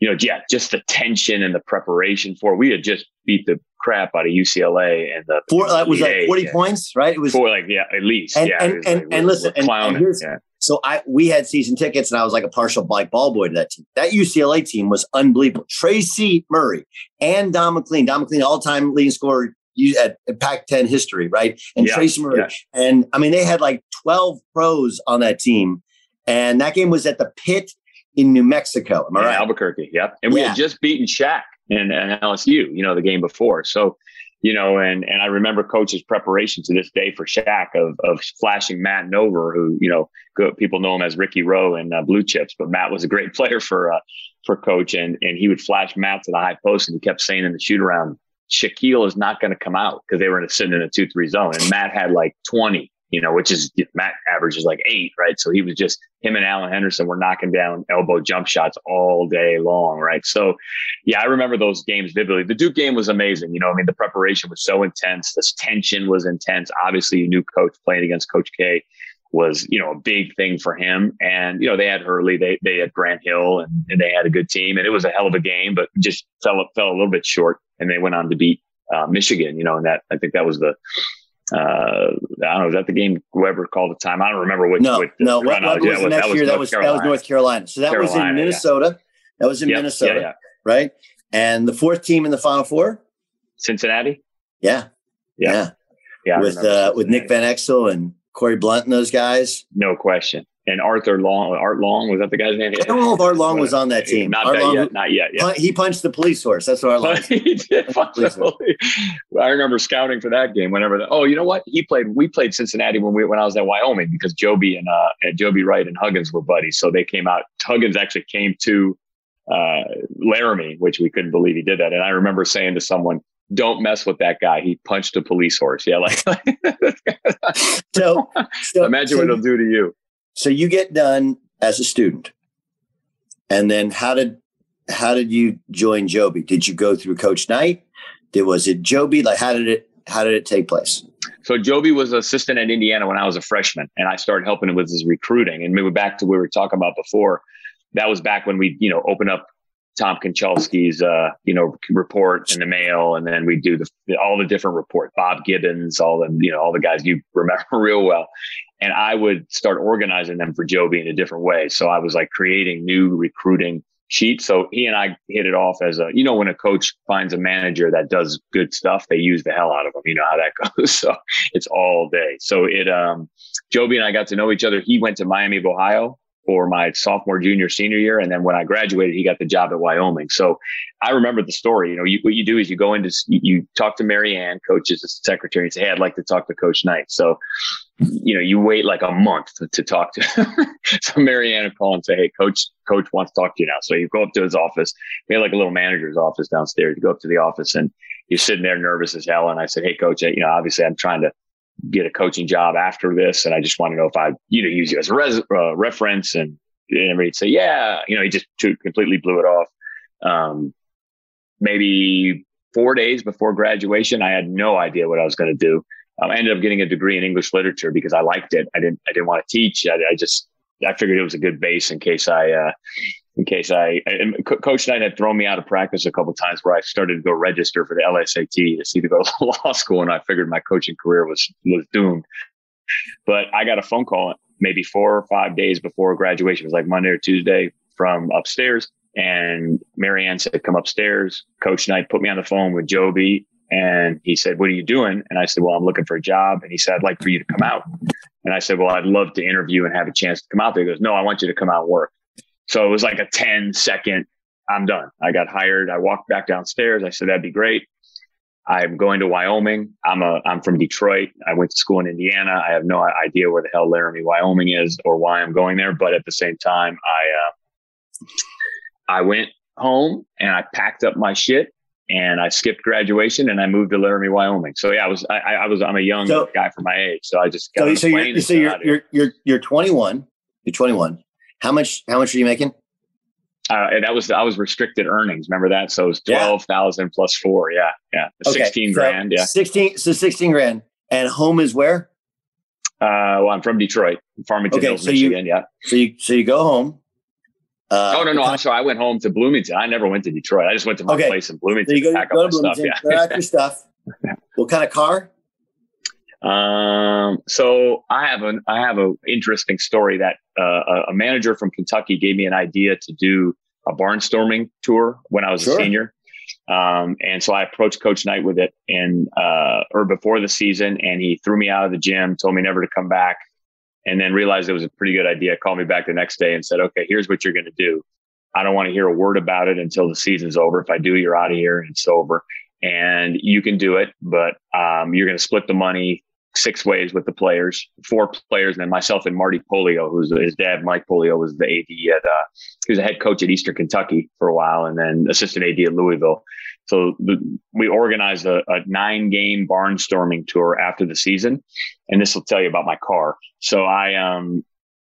you know, yeah, just the tension and the preparation for. It. We had just beat the crap out of UCLA and the four that was like forty yeah. points, right? It was four, like yeah, at least. And yeah, and, and, like, and listen, and, and, here's, yeah. so I we had season tickets, and I was like a partial black ball boy to that team. That UCLA team was unbelievable. Tracy Murray and Don MacLean, Don MacLean, all time leading scorer at, at Pac-10 history, right? And yeah, Tracy Murray, and I mean they had like twelve pros on that team, and that game was at the pit in New Mexico. Am I right? Albuquerque. Yep. And we yeah. had just beaten Shaq and, and LSU, you know, the game before. So, you know, and and I remember coach's preparation to this day for Shaq of of flashing Matt Nover, who you know people know him as Ricky Roe and uh, Blue Chips, but Matt was a great <laughs> player for uh, for coach, and and he would flash Matt to the high post, and he kept saying in the shoot around, Shaquille is not going to come out because they were in a, sitting in a two three zone, and Matt had like twenty you know, which is Matt averages like eight, right? So he was just him and Alan Henderson were knocking down elbow jump shots all day long, right? So, yeah, I remember those games vividly. The Duke game was amazing. You know, I mean, the preparation was so intense, this tension was intense. Obviously, you knew coach playing against Coach K was you know a big thing for him and you know they had Hurley they they had Grant Hill and, and, they had a good team and it was a hell of a game but just fell fell a little bit short and they went on to beat uh, Michigan you know and that I think that was the uh, I don't know. Is that the game whoever called the time? I don't remember which. No, which, no. What, what was the next year? That was that was North Carolina. So that Carolina, was in Minnesota. Yeah. That was in yep, Minnesota, yeah, yeah. right? And the fourth team in the Final Four, Cincinnati. Yeah, yeah, yeah. with uh, with Nick Van Exel and Corie Blount and those guys. No question and Arthur Long, Art Long, was that the guy's name? I don't know if Art Long was on that team. Not Art Long, yet. Not yet. Yeah. He punched the police horse. That's what Art <laughs> Long. he did I remember scouting for that game. Whenever, the, oh, you know what? He played. We played Cincinnati when we when I was at Wyoming because Joby and uh and Joby Wright and Huggins were buddies. So they came out. Huggins actually came to uh Laramie, which we couldn't believe he did that. And I remember saying to someone, don't mess with that guy. He punched a police horse. Yeah, like <laughs> so, <laughs> so imagine so, what he'll do to you. So you get done as a student, and then how did how did you join Joby? Did you go through Coach Knight? Did was it Joby? Like how did it how did it take place? So Joby was assistant at Indiana when I was a freshman, and I started helping him with his recruiting. And we maybe back to what we were talking about before. That was back when we, you know, open up Tom Konchalski's, uh, you know, report in the mail, and then we do the all the different reports. Bob Gibbons, all the you know, all the guys you remember <laughs> real well and I would start organizing them for Joby in a different way. So I was like creating new recruiting sheets. So he and I hit it off as a, you know, when a coach finds a manager that does good stuff, they use the hell out of them. You know how that <laughs> goes. So it's all day. So it, um, Joby and I got to know each other. He went to Miami of Ohio for my sophomore, junior, senior year. And then when I graduated, he got the job at Wyoming. So I remember the story. You know, you, what you do is you go into, you, talk to Mary Ann, coach's secretary, and say, Hey, I'd like to talk to Coach Knight. So, you know, you wait like a month to, to talk to. Him. <laughs> So Mary Ann would call and say, Hey, coach, coach wants to talk to you now. So you go up to his office. We had like a little manager's office downstairs. You go up to the office and you're sitting there nervous as hell. And I said, Hey, coach, you know, obviously I'm trying to get a coaching job after this. And I just want to know if I, you know, use you as a res- uh, reference. And, and he'd say, yeah, you know, he just completely blew it off. Um, maybe four days before graduation, I had no idea what I was going to do. Um, I ended up getting a degree in English literature because I liked it. I didn't, I didn't want to teach. I, I just, I figured it was a good base in case I, uh, in case I, Coach Knight had thrown me out of practice a couple times where I started to go register for the LSAT to see to go to <laughs> law school, and I figured my coaching career was was doomed. But I got a phone call maybe four or five days before graduation. It was like Monday or Tuesday from upstairs, and Marianne said, "Come upstairs." Coach Knight put me on the phone with Joby, and he said, "What are you doing?" And I said, "Well, I'm looking for a job." And he said, "I'd like for you to come out." And I said, "Well, I'd love to interview and have a chance to come out there." He goes, "No, I want you to come out and work." So it was like a 10 second, I'm done. I got hired. I walked back downstairs. I said, that'd be great. I'm going to Wyoming. I'm a, I'm from Detroit. I went to school in Indiana. I have no idea where the hell Laramie, Wyoming is or why I'm going there. But at the same time, I, uh, I went home and I packed up my shit and I skipped graduation and I moved to Laramie, Wyoming. So yeah, I was, I, I was, I'm a young so, guy for my age. So I just got so, so you're, so you're, you're, you're, you're 21, you're 21 how much? How much are you making? Uh, that was I was restricted earnings. Remember that? So it was twelve thousand yeah. plus four. Yeah, yeah, okay. sixteen so grand. Yeah, sixteen. So sixteen grand. And home is where? Uh, well, I'm from Detroit, Farmington okay, Hills, so Michigan. You, yeah. So you so you go home. Uh, oh no no! I'm. I went home to Bloomington. I never went to Detroit. I just went to my okay. place in Bloomington. So you go, to pack go up to Bloomington, stuff. Yeah. your stuff. <laughs> what kind of car? Um, so I have an I have an interesting story that uh, a manager from Kentucky gave me an idea to do a barnstorming tour when I was sure. a senior. Um, and so I approached Coach Knight with it and uh, or before the season, and he threw me out of the gym, told me never to come back, and then realized it was a pretty good idea. Called me back the next day and said, "Okay, here's what you're going to do. I don't want to hear a word about it until the season's over. If I do, you're out of here and it's over." and you can do it, but um, you're going to split the money six ways with the players, four players, and then myself and Marty Pollio, who's his dad, Mike Pollio, was the AD at, uh, he was a head coach at Eastern Kentucky for a while and then assistant AD at Louisville. So the, we organized a, a nine game barnstorming tour after the season. And this will tell you about my car. So I, um,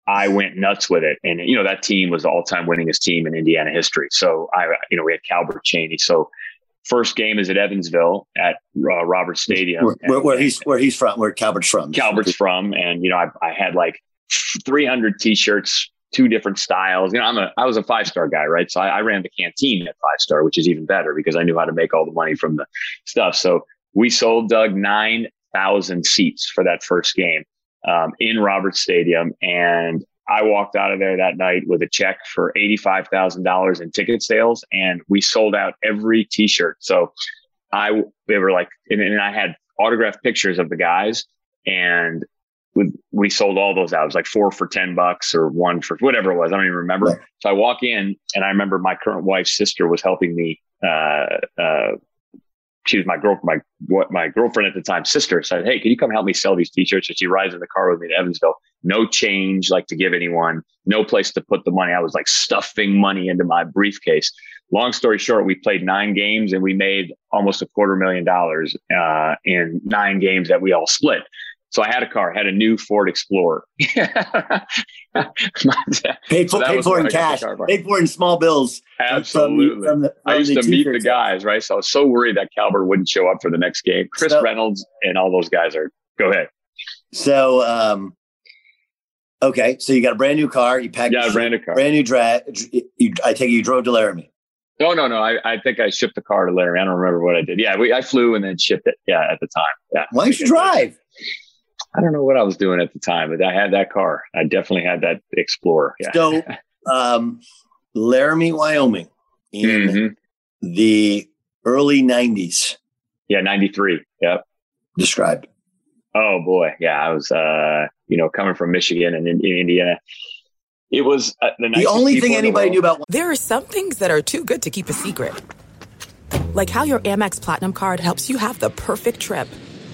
I went nuts with it. And, you know, that team was the all time winningest team in Indiana history. So I, you know, we had Calbert Cheaney. So first game is at Evansville at uh, Robert Stadium. Where, where, where he's, where he's from, where Calbert's from. Calbert's from. And, you know, I, I had like 300 t-shirts, two different styles. You know, I'm a, I was a five star guy, right? So I, I ran the canteen at five star, which is even better because I knew how to make all the money from the stuff. So we sold Doug 9,000 seats for that first game um, in Roberts Stadium. And I walked out of there that night with a check for $85,000 in ticket sales and we sold out every t-shirt. So I, they were like, and, and I had autographed pictures of the guys and we, we sold all those out. It was like four for 10 bucks or one for whatever it was. I don't even remember. Right. So I walk in and I remember my current wife's sister was helping me, uh, uh, she was my girl, my what my girlfriend at the time, sister said, Hey, can you come help me sell these t-shirts? And she rides in the car with me to Evansville. No change like to give anyone, no place to put the money. I was like stuffing money into my briefcase. Long story short, we played nine games and we made almost a quarter million dollars uh, in nine games that we all split. So I had a car, I had a new Ford Explorer. <laughs> paid for, so paid for in cash, paid for in small bills. Absolutely. From, from the, from I used to meet the guys, right? So I was so worried that Calbert wouldn't show up for the next game. Chris so, Reynolds and all those guys are. Go ahead. So, um, okay, so you got a brand new car. You packed. Yeah, brand new car. Brand new. You, I take it you drove to Laramie. No, no, no. I, I think I shipped the car to Laramie. I don't remember what I did. Yeah, we, I flew and then shipped it. Yeah, at the time. Yeah. Why don't you drive? I don't know what I was doing at the time, but I had that car. I definitely had that Explorer. Yeah. So, <laughs> um, Laramie, Wyoming, in mm-hmm. the early '90s. Yeah, '93. Yep. Described. Oh boy, yeah. I was, uh, you know, coming from Michigan and in, in Indiana. It was uh, the, the only thing anybody knew about. There are some things that are too good to keep a secret, like how your Amex Platinum card helps you have the perfect trip.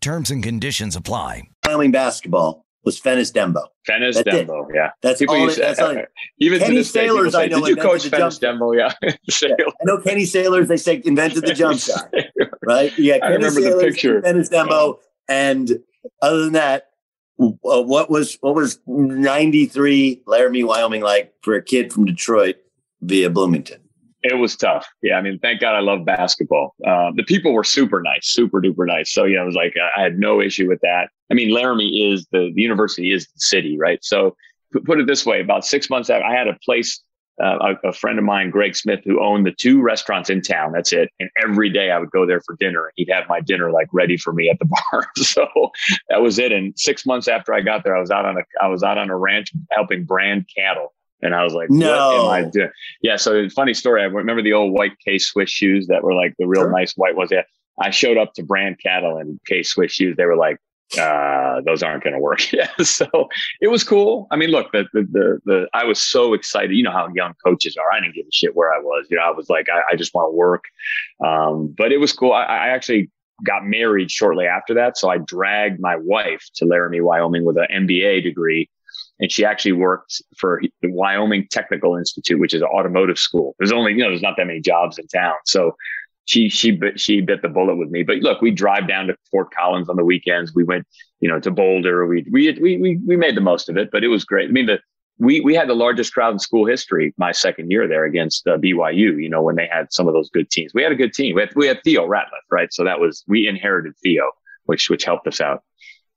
Terms and conditions apply. Wyoming basketball was Fennis Dembo. Fennis that's Dembo, it. yeah. That's people all. Used, that's all even Kenny Sailors, say, I know. Did you coach Fennis Dembo? Yeah. <laughs> yeah. I know Kenny Sailors. They say invented the jump shot, right? Yeah. I Kenny remember Sailors, the picture. Fennis Dembo, and other than that, uh, what was what was ninety three Laramie, Wyoming like for a kid from Detroit via Bloomington? It was tough. Yeah. I mean, thank God I love basketball. Uh, the people were super nice, super duper nice. So, yeah, I was like, I had no issue with that. I mean, Laramie is the, the university is the city, right? So, put it this way about six months after, I had a place, uh, a, a, friend of mine, Greg Smith, who owned the two restaurants in town. That's it. And every day I would go there for dinner and he'd have my dinner like ready for me at the <laughs> bar. so that was it. And six months after I got there, I was out on a, I was out on a ranch helping brand cattle. And I was like, no. what am I doing? Yeah. So funny story. I remember the old white K Swiss shoes that were like the real sure. nice white ones. Yeah. I showed up to brand cattle and K Swiss shoes. They were like, uh, those aren't going to work. <laughs> yeah. So it was cool. I mean, look, the, the, the, the, I was so excited. You know how young coaches are. I didn't give a shit where I was. You know, I was like, I, I just want to work. Um, but it was cool. I, I actually got married shortly after that. So I dragged my wife to Laramie, Wyoming with an MBA degree and she actually worked for the Wyoming Technical Institute, which is an automotive school. There's only you know there's not that many jobs in town, so she she bit, she bit the bullet with me. But look, we drive down to Fort Collins on the weekends. We went you know to Boulder. We we we we made the most of it, but it was great. I mean the. We, we had the largest crowd in school history my second year there against uh, BYU, you know, when they had some of those good teams. We had a good team. We had, we had Theo Ratliff, right? So that was, we inherited Theo, which, which helped us out.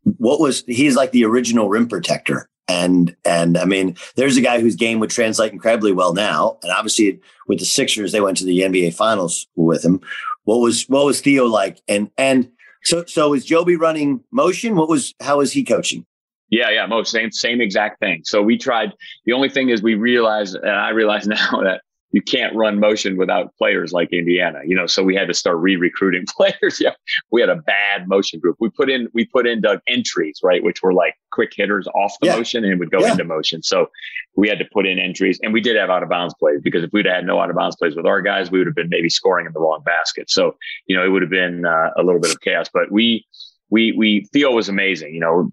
What was, he's like the original rim protector and and I mean, there's a guy whose game would translate incredibly well now. And obviously, with the Sixers, they went to the NBA Finals with him. What was what was Theo like? And and so so is Joby running motion? What was how was he coaching? Yeah, yeah, most same same exact thing. So we tried. The only thing is we realized, and I realize <laughs> now that you can't run motion without players like Indiana, you know. So we had to start re-recruiting <laughs> players. yeah, we had a bad motion group. We put in we put in Doug entries, right, which were like quick hitters off the yeah. motion and would go yeah. into motion. So we had to put in entries, and we did have out of bounds plays because if we'd had no out of bounds plays with our guys, we would have been maybe scoring in the wrong basket. So you know, it would have been uh, a little bit of chaos. But we we we Theo was amazing. You know,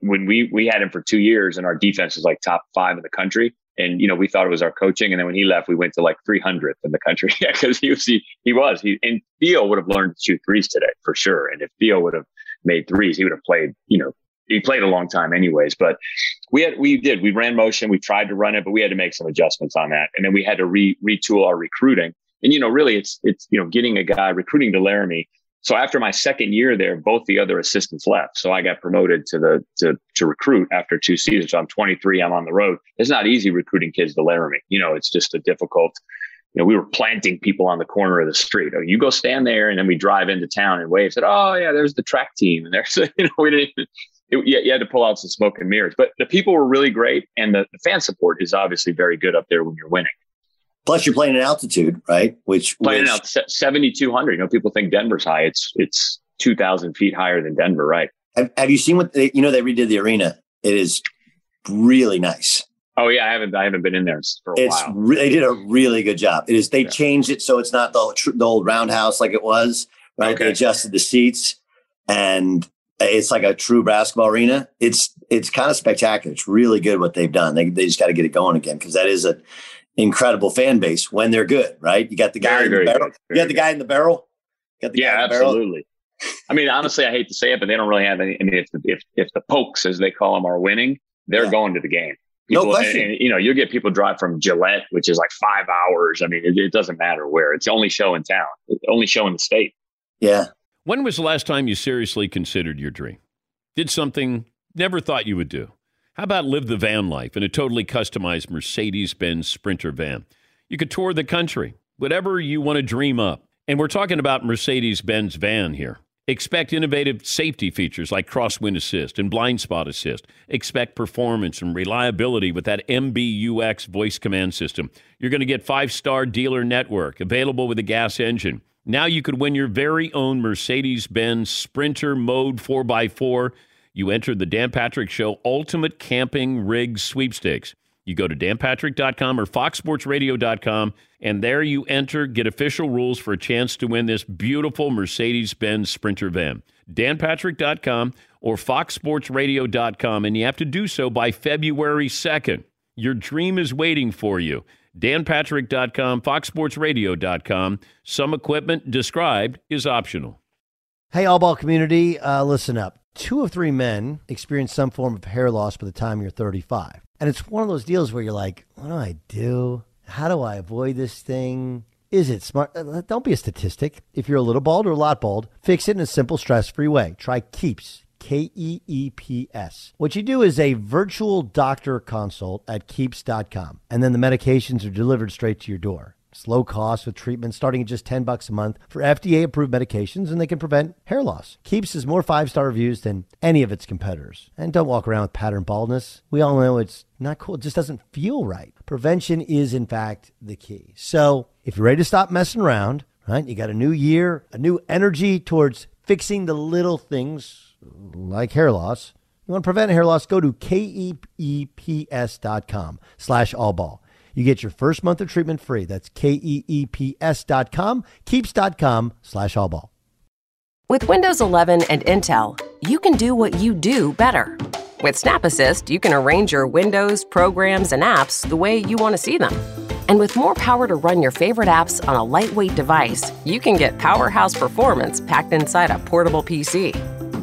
when we we had him for two years, and our defense was like top five in the country and you know we thought it was our coaching and then when he left we went to like 300th in the country <laughs> yeah because he was he, he was he and theo would have learned to shoot threes today for sure and if theo would have made threes he would have played you know he played a long time anyways but we had we did we ran motion we tried to run it but we had to make some adjustments on that and then we had to re retool our recruiting and you know really it's it's you know getting a guy recruiting to laramie so after my second year there, both the other assistants left. So I got promoted to the to to recruit after two seasons. So I'm 23. I'm on the road. It's not easy recruiting kids to Laramie. You know, it's just a difficult. You know, we were planting people on the corner of the street. Oh, you go stand there, and then we drive into town and wave. Said, "Oh yeah, there's the track team," and there's <laughs> you know we didn't. Even, it, you had to pull out some smoke and mirrors, but the people were really great, and the, the fan support is obviously very good up there when you're winning. Plus, you're playing at altitude, right? Which playing which, out seventy two hundred. You know, people think Denver's high. It's it's two thousand feet higher than Denver, right? Have, have you seen what they, you know? They redid the arena. It is really nice. Oh yeah, I haven't I haven't been in there for a it's while. Re- they did a really good job. It is they yeah. changed it so it's not the, the old roundhouse like it was. Right, okay. they adjusted the seats, and it's like a true basketball arena. It's it's kind of spectacular. It's really good what they've done. They they just got to get it going again because that is a incredible fan base when they're good, right? You got the guy very, in the barrel. You got the guy in the barrel. got the yeah, absolutely. I mean, honestly, I hate to say it, but they don't really have any. I mean, if if if the pokes, as they call them, are winning, they're yeah. going to the game. People, no question. And, and, you know, you get people drive from Gillette, which is like five hours. I mean, it, it doesn't matter where. It's the only show in town. It's the only show in the state. Yeah. When was the last time you seriously considered your dream? Did something never thought you would do? How about live the van life in a totally customized Mercedes Benz Sprinter van? You could tour the country, whatever you want to dream up. And we're talking about Mercedes Benz van here. Expect innovative safety features like crosswind assist and blind spot assist. Expect performance and reliability with that MBUX voice command system. You're going to get five star dealer network available with a gas engine. Now you could win your very own Mercedes Benz Sprinter Mode 4x4. You entered the Dan Patrick Show Ultimate Camping Rig Sweepstakes. You go to danpatrick.com or foxsportsradio.com, and there you enter, get official rules for a chance to win this beautiful Mercedes Benz Sprinter van. danpatrick.com or foxsportsradio.com, and you have to do so by February 2nd. Your dream is waiting for you. danpatrick.com, foxsportsradio.com. Some equipment described is optional. Hey, all ball community, uh, listen up. Two of three men experience some form of hair loss by the time you're 35. And it's one of those deals where you're like, what do I do? How do I avoid this thing? Is it smart? Uh, don't be a statistic. If you're a little bald or a lot bald, fix it in a simple, stress free way. Try Keeps. K E E P S. What you do is a virtual doctor consult at keeps.com, and then the medications are delivered straight to your door. It's low cost with treatment starting at just 10 bucks a month for FDA approved medications and they can prevent hair loss. Keeps has more five-star reviews than any of its competitors. And don't walk around with pattern baldness. We all know it's not cool. It just doesn't feel right. Prevention is in fact the key. So, if you're ready to stop messing around, right? You got a new year, a new energy towards fixing the little things like hair loss. You want to prevent hair loss, go to keeps.com slash allball. You get your first month of treatment free. That's K-E-E-P-S dot com, keeps.com slash allball. With Windows 11 and Intel, you can do what you do better. With Snap Assist, you can arrange your windows, programs, and apps the way you want to see them. And with more power to run your favorite apps on a lightweight device, you can get powerhouse performance packed inside a portable PC.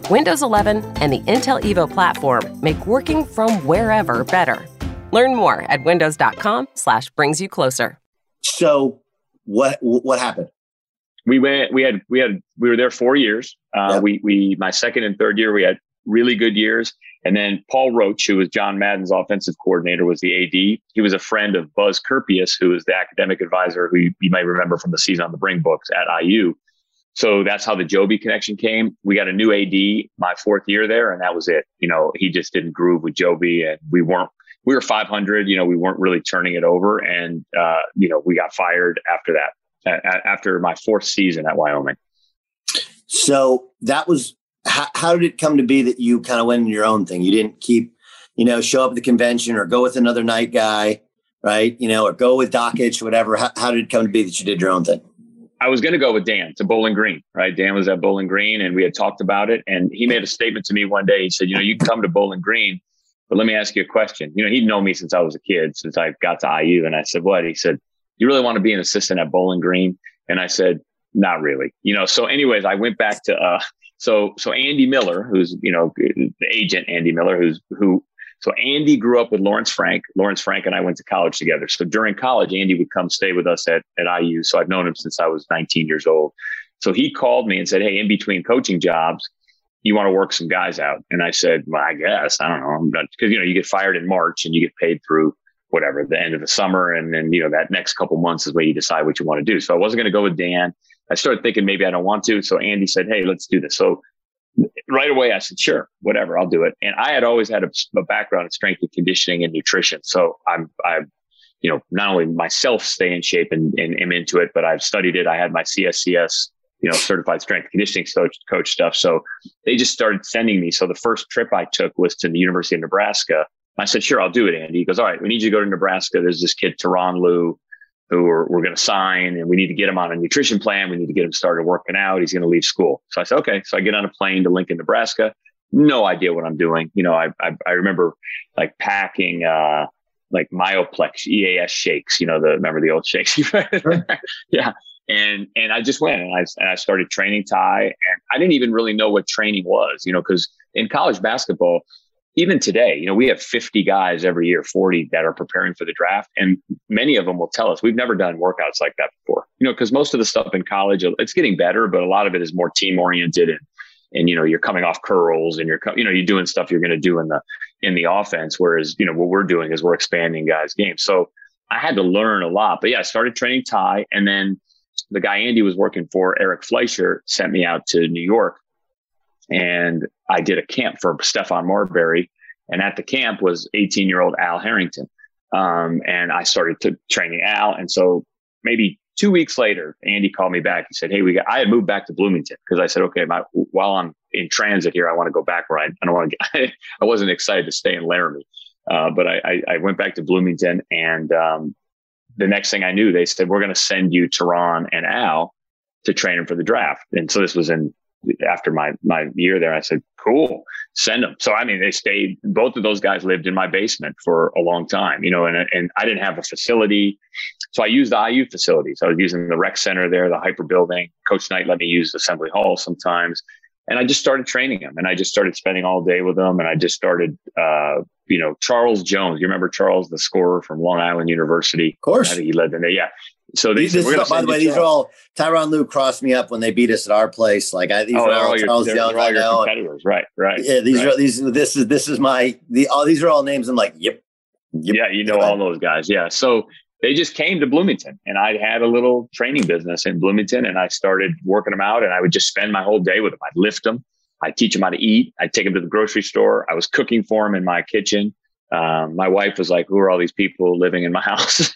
Windows 11 and the Intel Evo platform make working from wherever better. Learn more at windows.com slash brings you closer. So what what happened? We went we had we had we were there four years. Uh, yep. we we my second and third year we had really good years. And then Paul Roach, who was John Madden's offensive coordinator, was the AD. He was a friend of Buzz Kurpius, who was the academic advisor who you, you might remember from the season on the Brink books at IU. So that's how the Joby connection came. We got a new AD my fourth year there, and that was it. You know, he just didn't groove with Joby, and we weren't we were 500. You know, we weren't really turning it over, and uh, you know, we got fired after that. after my fourth season at Wyoming. So that was how, how did it come to be that you kind of went in your own thing? You didn't keep, you know, show up at the convention or go with another Knight guy, right? You know, or go with Dakich, whatever. How, how did it come to be that you did your own thing? I was going to go with Dan to Bowling Green, right? Dan was at Bowling Green and we had talked about it. And he made a statement to me one day. He said, You know, you can come to Bowling Green but let me ask you a question. You know, he'd known me since I was a kid, since I got to IU. And I said, what? He said, you really want to be an assistant at Bowling Green? And I said, not really. You know, so anyways, I went back to, uh, so, so Andy Miller, who's, you know, the agent Andy Miller, who's, who, so Andy grew up with Lawrence Frank. Lawrence Frank and I went to college together. So during college, Andy would come stay with us at, at IU. So I've known him since I was 19 years old. So he called me and said, Hey, in between coaching jobs, you want to work some guys out? And I said, well, I guess, I don't know. I'm done. Because, you know, you get fired in March and you get paid through whatever, the end of the summer. And then, you know, that next couple months is where you decide what you want to do. So I wasn't going to go with Dan. I started thinking maybe I don't want to. So Andy said, Hey, let's do this. So right away, I said, sure, whatever, I'll do it. And I had always had a, a background in strength and conditioning and nutrition. So I'm, I'm, you know, not only myself stay in shape and, and am into it, but I've studied it. I had my CSCS you know, certified strength conditioning coach, coach stuff. So they just started sending me. So the first trip I took was to the University of Nebraska. I said, sure, I'll do it, Andy. He goes, all right, we need you to go to Nebraska. There's this kid, Tyronn Lue, who we're, we're going to sign and we need to get him on a nutrition plan. We need to get him started working out. He's going to leave school. So I said, okay. So I get on a plane to Lincoln, Nebraska. No idea what I'm doing. You know, I, I, I remember like packing, uh, like Myoplex EAS shakes, you know, the, remember the old shakes? <laughs> yeah and and I just went and I and I started training Ty, and I didn't even really know what training was, you know, because in college basketball, even today, you know, we have 50 guys every year, 40 that are preparing for the draft, and many of them will tell us we've never done workouts like that before, you know, because most of the stuff in college it's getting better, but a lot of it is more team oriented and and you know you're coming off curls and you're you know you're doing stuff you're going to do in the in the offense whereas you know what we're doing is we're expanding guys games. So i had to learn a lot but yeah i started training Ty and then the guy Andy was working for, Eric Fleisher, sent me out to New York and I did a camp for Stephon Marbury. And at the camp was 18 year old Al Harrington. Um, and I started to training Al. And so maybe two weeks later, Andy called me back. He said, Hey, we got, I had moved back to Bloomington because I said, okay, my, while I'm in transit here, I want to go back where I, I don't want to get, <laughs> I wasn't excited to stay in Laramie. Uh, but I, I, I, went back to Bloomington and, um, the next thing I knew, they said, we're going to send you Tyronn and Al to train him for the draft. And so this was in after my my year there. I said, cool, send them. So I mean, they stayed. Both of those guys lived in my basement for a long time, you know, and and I didn't have a facility, so I used the IU facilities. I was using the rec center there, the HPER building. Coach Knight let me use Assembly Hall sometimes. And I just started training them and I just started spending all day with them. And I just started, uh, you know, Charles Jones. You remember Charles, the scorer from Long Island University? Of course. He led the. Yeah. So these, said, by the way, these are all Tyronn Lue crossed me up when they beat us at our place. Like I, these oh, are all, all Charles Jones. All your know. competitors, right? Right. Yeah, these right. are these. This is this is my the all these are all names. I'm like, yep. yep yeah, you know all those guys. Yeah. So they just came to Bloomington, and I had a little training business in Bloomington, and I started working them out, and I would just spend my whole day with them. I'd lift them, I'd teach them how to eat, I'd take them to the grocery store. I was cooking for them in my kitchen. Um, my wife was like, "Who are all these people living in my <laughs> house?"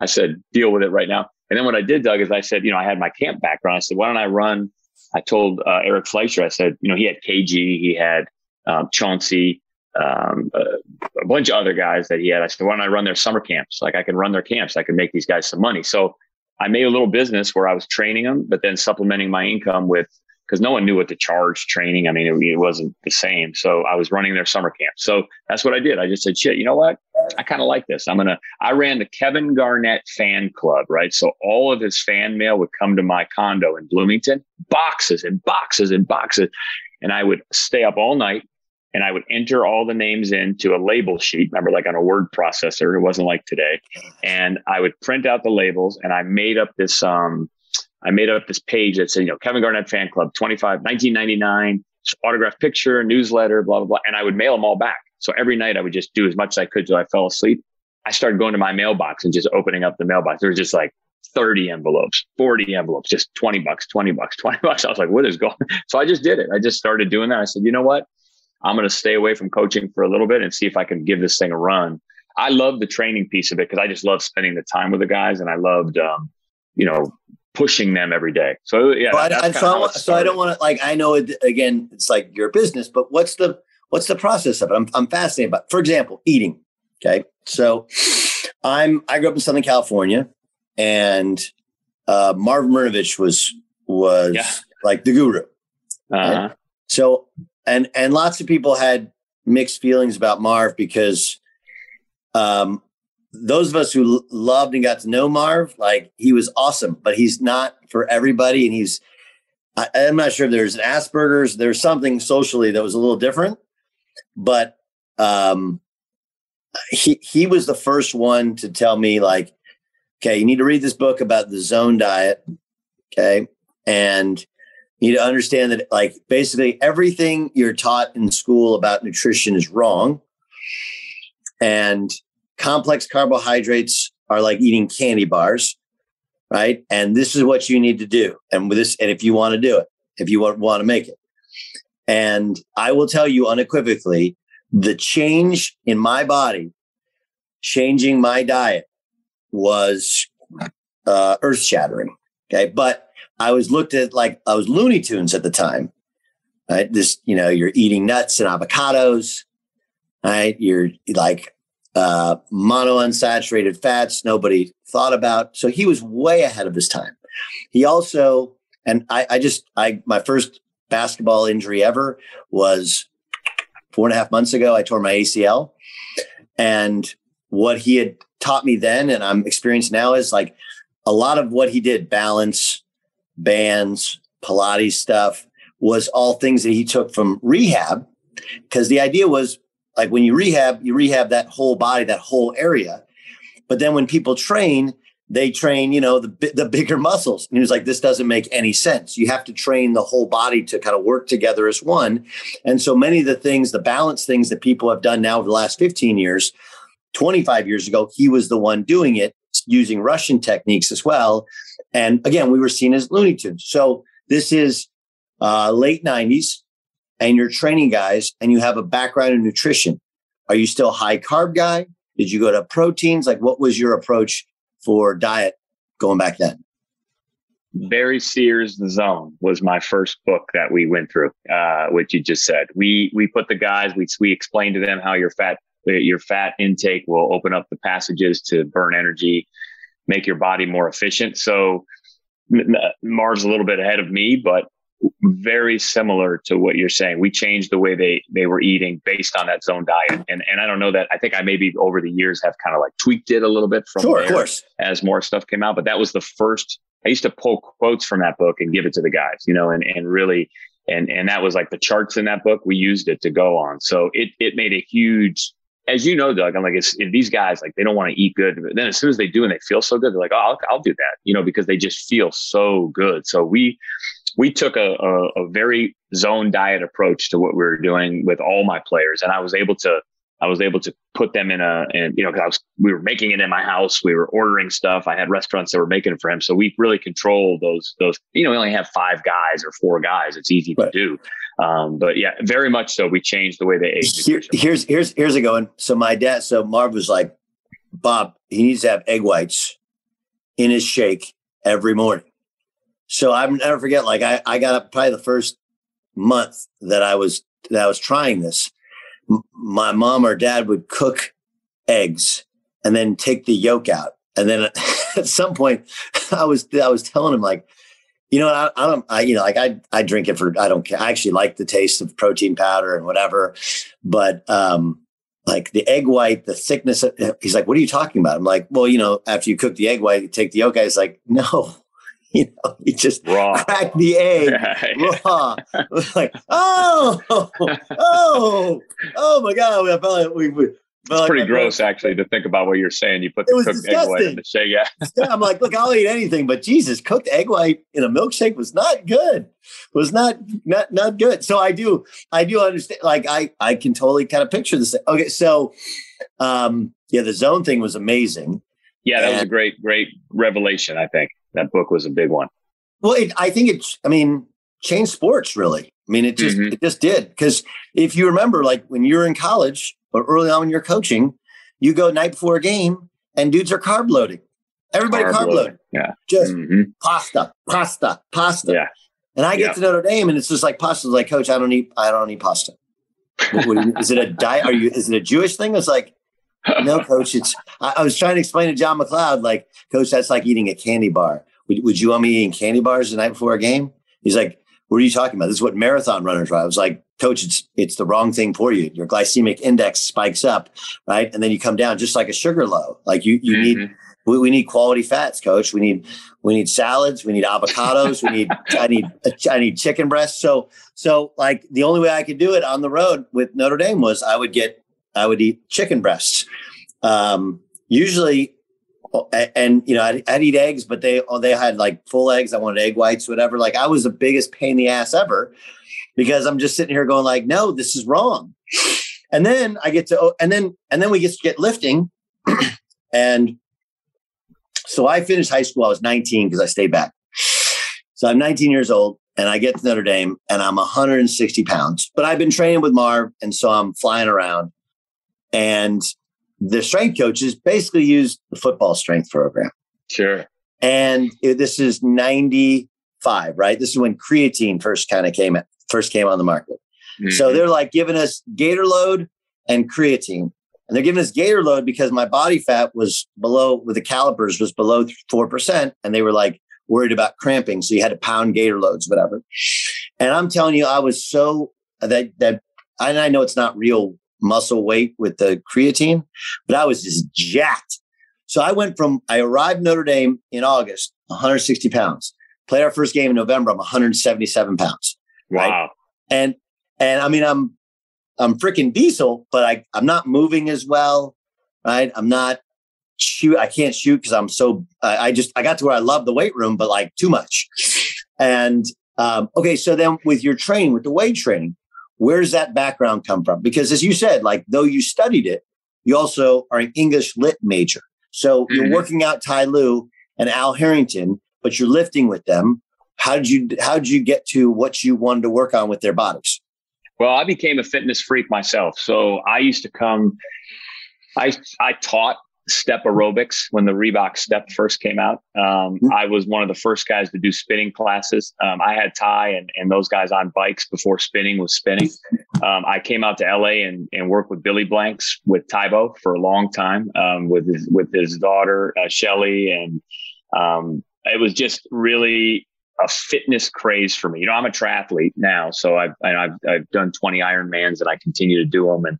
I said, "Deal with it right now." And then what I did, Doug, is I said, you know, I had my camp background. I said, why don't I run? I told uh, Eric Fleisher, I said, you know, he had KG, he had um, Chauncey, um, uh, a bunch of other guys that he had. I said, why don't I run their summer camps? Like I can run their camps. I can make these guys some money. So I made a little business where I was training them, but then supplementing my income with because no one knew what to charge training. I mean, it, it, wasn't the same. So I was running their summer camp. So that's what I did. I just said, shit, you know what? I kind of like this. I'm going to, I ran the Kevin Garnett fan club, right? So all of his fan mail would come to my condo in Bloomington, boxes and boxes and boxes. And I would stay up all night and I would enter all the names into a label sheet. Remember, like on a word processor, it wasn't like today. And I would print out the labels and I made up this, um, I made up this page that said, you know, Kevin Garnett fan club, 25, 1999, autograph picture, newsletter, blah, blah, blah. And I would mail them all back. So every night I would just do as much as I could till I fell asleep. I started going to my mailbox and just opening up the mailbox. There was just like 30 envelopes, 40 envelopes, just 20 bucks, 20 bucks, <laughs> 20 bucks. I was like, what is going? So I just did it. I just started doing that. I said, you know what? I'm going to stay away from coaching for a little bit and see if I can give this thing a run. I love the training piece of it because I just love spending the time with the guys and I loved, um, you know, pushing them every day. So yeah, well, I, so, I, so I don't want to like I know it again. It's like your business, but what's the what's the process of it? I'm I'm fascinated about. For example, eating. Okay, so I'm I grew up in Southern California, and uh, Marv Marinovich was was yeah. like the guru. Uh-huh. Right? So and and lots of people had mixed feelings about Marv because um those of us who loved and got to know Marv, like he was awesome, but he's not for everybody. And he's, I, am not sure if there's an Asperger's, there's something socially that was a little different, but um, he, he was the first one to tell me like, okay, you need to read this book about the zone diet. Okay. And you need to understand that like basically everything you're taught in school about nutrition is wrong. And complex carbohydrates are like eating candy bars, right? And this is what you need to do. And with this, and if you want to do it, if you want, want to make it. And I will tell you unequivocally, the change in my body, changing my diet was uh, earth shattering. Okay. But I was looked at like I was Looney Tunes at the time. Right. This, you know, you're eating nuts and avocados. Right. You're like uh, monounsaturated fats nobody thought about. So he was way ahead of his time. He also, and I, I just, I my first basketball injury ever was four and a half months ago. I tore my ACL, and what he had taught me then, and I'm experienced now, is like a lot of what he did, balance, bands, Pilates stuff, was all things that he took from rehab. Because the idea was like when you rehab, you rehab that whole body, that whole area. But then when people train, they train, you know, the the bigger muscles. And he was like, this doesn't make any sense. You have to train the whole body to kind of work together as one. And so many of the things, the balance things that people have done now over the last 15 years, 25 years ago, he was the one doing it using Russian techniques as well. And again, we were seen as Looney Tunes. So this is uh, late 90s. and you're training guys and you have a background in nutrition, are you still high carb guy? Did you go to proteins? Like, what was your approach for diet going back then? Barry Sears' The Zone was my first book that we went through, uh, which you just said. We we put the guys, we we explained to them how your fat your fat intake will open up the passages to burn energy, make your body more efficient. So Marv's a little bit ahead of me, but very similar to what you're saying. We changed the way they they were eating based on that zone diet, and and I don't know that I think I maybe over the years have kind of like tweaked it a little bit from sure, of course, as more stuff came out. But that was the first. I used to pull quotes from that book and give it to the guys, you know, and and really. And, and that was like the charts in that book. We used it to go on. So it, it made a huge as you know, Doug, I'm like, if these guys like they don't want to eat good, but then as soon as they do and they feel so good, they're like, oh, I'll, I'll do that, you know, because they just feel so good. So we we took a, a, a very zone diet approach to what we were doing with all my players, and I was able to I was able to put them in a, and you know, because I was, we were making it in my house. We were ordering stuff. I had restaurants that were making it for him. So we really controlled those, those, you know, we only have five guys or four guys. It's easy right. to do. Um, but yeah, very much so. We changed the way they ate. Here, here's, here's, here's it going. So my dad, so Marv was like, Bob, he needs to have egg whites in his shake every morning. So I'll never forget, like I, I got up probably the first month that I was, that I was trying this my mom or dad would cook eggs and then take the yolk out. And then <laughs> at some point, I was I was telling him like, you know, I, I don't, I you know, like I I drink it for I don't care. I actually like the taste of protein powder and whatever, but um, like the egg white, the thickness. Of, he's like, what are you talking about? I'm like, well, you know, after you cook the egg white, you take the yolk. He's like, no, <laughs> you know, you just raw. crack the egg <laughs> raw. <laughs> like, oh, oh, oh my god! I felt like we. we it's like pretty gross, actually, to think about what you're saying. You put the cooked disgusting. egg white in the shake. Yeah, <laughs> I'm like, look, I'll eat anything, but Jesus, cooked egg white in a milkshake was not good. Was not not not good. So I do, I do understand. Like, I I can totally kind of picture this. Okay, so, um, yeah, the zone thing was amazing. Yeah, that and, was a great, great revelation. I think that book was a big one. Well, it, I think it's, I mean, changed sports really. I mean, it just, mm-hmm. it just did. Cause if you remember, like when you're in college or early on when you're coaching, you go night before a game and dudes are carb loading. Everybody carb, carb loading. loading. Yeah. Just mm-hmm. pasta, pasta, pasta. Yeah. And I get yeah. to Notre Dame and it's just like pasta. Like, coach, I don't eat, I don't eat pasta. is it a diet? Are you, is it a Jewish thing? It's like, no, <laughs> coach. It's. I, I, was trying to explain to John MacLeod, like, coach, that's like eating a candy bar. Would, would you want me eating candy bars the night before a game? He's like, what are you talking about? This is what marathon runners are. I was like, coach, it's it's the wrong thing for you. Your glycemic index spikes up, right, and then you come down just like a sugar low. Like you you mm-hmm. need. We, we need quality fats, coach. We need we need salads. We need avocados. we need I need I need chicken breasts. So so like the only way I could do it on the road with Notre Dame was I would get I would eat chicken breasts. Um, usually, Oh, and you know, I'd, I'd, eat eggs, but they oh, they had like full eggs. I wanted egg whites, whatever. Like I was the biggest pain in the ass ever because I'm just sitting here going like, no, this is wrong. And then I get to, oh, and then and then we get to get lifting, <clears throat> and so I finished high school. I was 19 because I stayed back. So I'm 19 years old and I get to Notre Dame and I'm 160 pounds. But I've been training with Marv, and so I'm flying around. And the strength coaches basically use the football strength program. Sure. And this is 95, right? This is when creatine first kind of came first came on the market. Mm-hmm. So they're like giving us GatorLode and creatine. And they're giving us GatorLode because my body fat was below with the calipers was below 4%. And they were like worried about cramping. So you had to pound GatorLodes, whatever. And I'm telling you, I was so that that and I know it's not real muscle weight with the creatine, but I was just jacked. So I went from, I arrived Notre Dame in August, 160 pounds. Played our first game in November, I'm 177 pounds. Wow. Right? And, and I mean, I'm, I'm freaking diesel, but I, I'm not moving as well. Right. I'm not shoot. I can't shoot because I'm so, I, I just, I got to where I love the weight room, but like too much. And, um, okay. So then with your training, with the weight training, where does that background come from? Because as you said, like though you studied it, you also are an English lit major. So mm-hmm. you're working out Ty Lue and Al Harrington, but you're lifting with them. How did you how did you get to what you wanted to work on with their bodies? Well, I became a fitness freak myself. So I used to come, I, I taught step aerobics when the Reebok step first came out. Um, mm-hmm. I was one of the first guys to do spinning classes. Um, I had Ty and, and those guys on bikes before spinning was spinning. Um, I came out to LA and, and worked with Billy Blanks with Tae-Bo for a long time um, with his, with his daughter, uh, Shellie. And um, it was just really a fitness craze for me. You know, I'm a triathlete now, so I've, I've, I've done 20 Ironmans and I continue to do them. And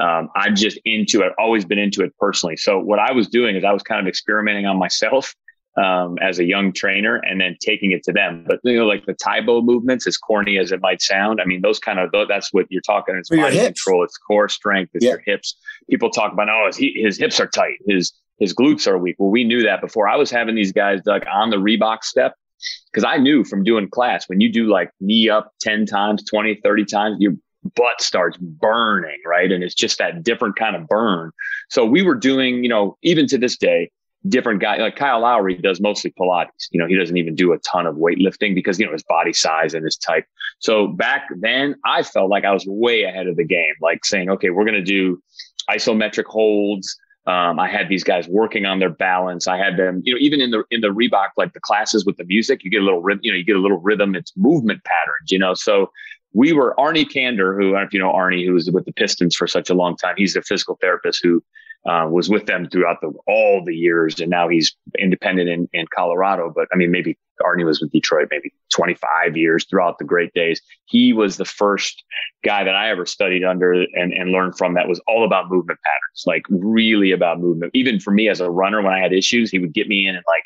um, I'm just into it, always been into it personally. So what I was doing is I was kind of experimenting on myself um, as a young trainer and then taking it to them. But you know, like the Tae-Bo movements, as corny as it might sound, I mean, those kind of that's what you're talking. It's body control, it's core strength, it's yeah. your hips. People talk about oh, his, his hips are tight, his his glutes are weak. Well, we knew that before. I was having these guys like on the Reebok step because I knew from doing class when you do like knee up 10 times, 20, 30 times, you butt starts burning, right? And it's just that different kind of burn. So we were doing, you know, even to this day, different guy like Kyle Lowry does mostly Pilates. You know, he doesn't even do a ton of weightlifting because, you know, his body size and his type. So back then I felt like I was way ahead of the game, like saying, okay, we're going to do isometric holds. Um, I had these guys working on their balance. I had them, you know, even in the in the Reebok, like the classes with the music, you get a little rhythm, you know, you get a little rhythm. It's movement patterns, you know. So we were Arnie Kander, who I don't know if you know Arnie, who was with the Pistons for such a long time. He's a physical therapist who uh, was with them throughout the all the years, and now he's independent in, in Colorado. But I mean, maybe Arnie was with Detroit maybe 25 years throughout the great days. He was the first guy that I ever studied under and, and learned from that was all about movement patterns, like really about movement. Even for me as a runner, when I had issues, he would get me in and like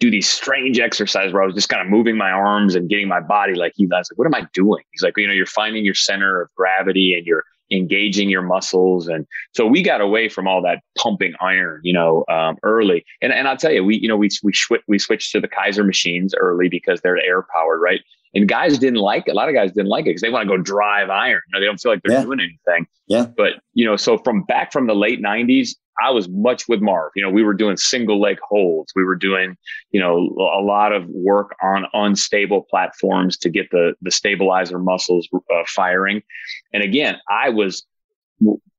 do these strange exercises where I was just kind of moving my arms and getting my body like he was like, what am I doing? He's like, you know, you're finding your center of gravity and you're engaging your muscles. And so we got away from all that pumping iron, you know, um, early. And, and I'll tell you, we, you know, we, we, sw- we switched to the Keiser machines early because they're air powered, right? And guys didn't like it. A lot of guys didn't like it because they want to go drive iron. You know, they don't feel like they're yeah. doing anything. Yeah. But, you know, so from back from the late 90s, I was much with Marv. You know, we were doing single leg holds. We were doing, you know, a lot of work on unstable platforms to get the the stabilizer muscles uh, firing. And again, I was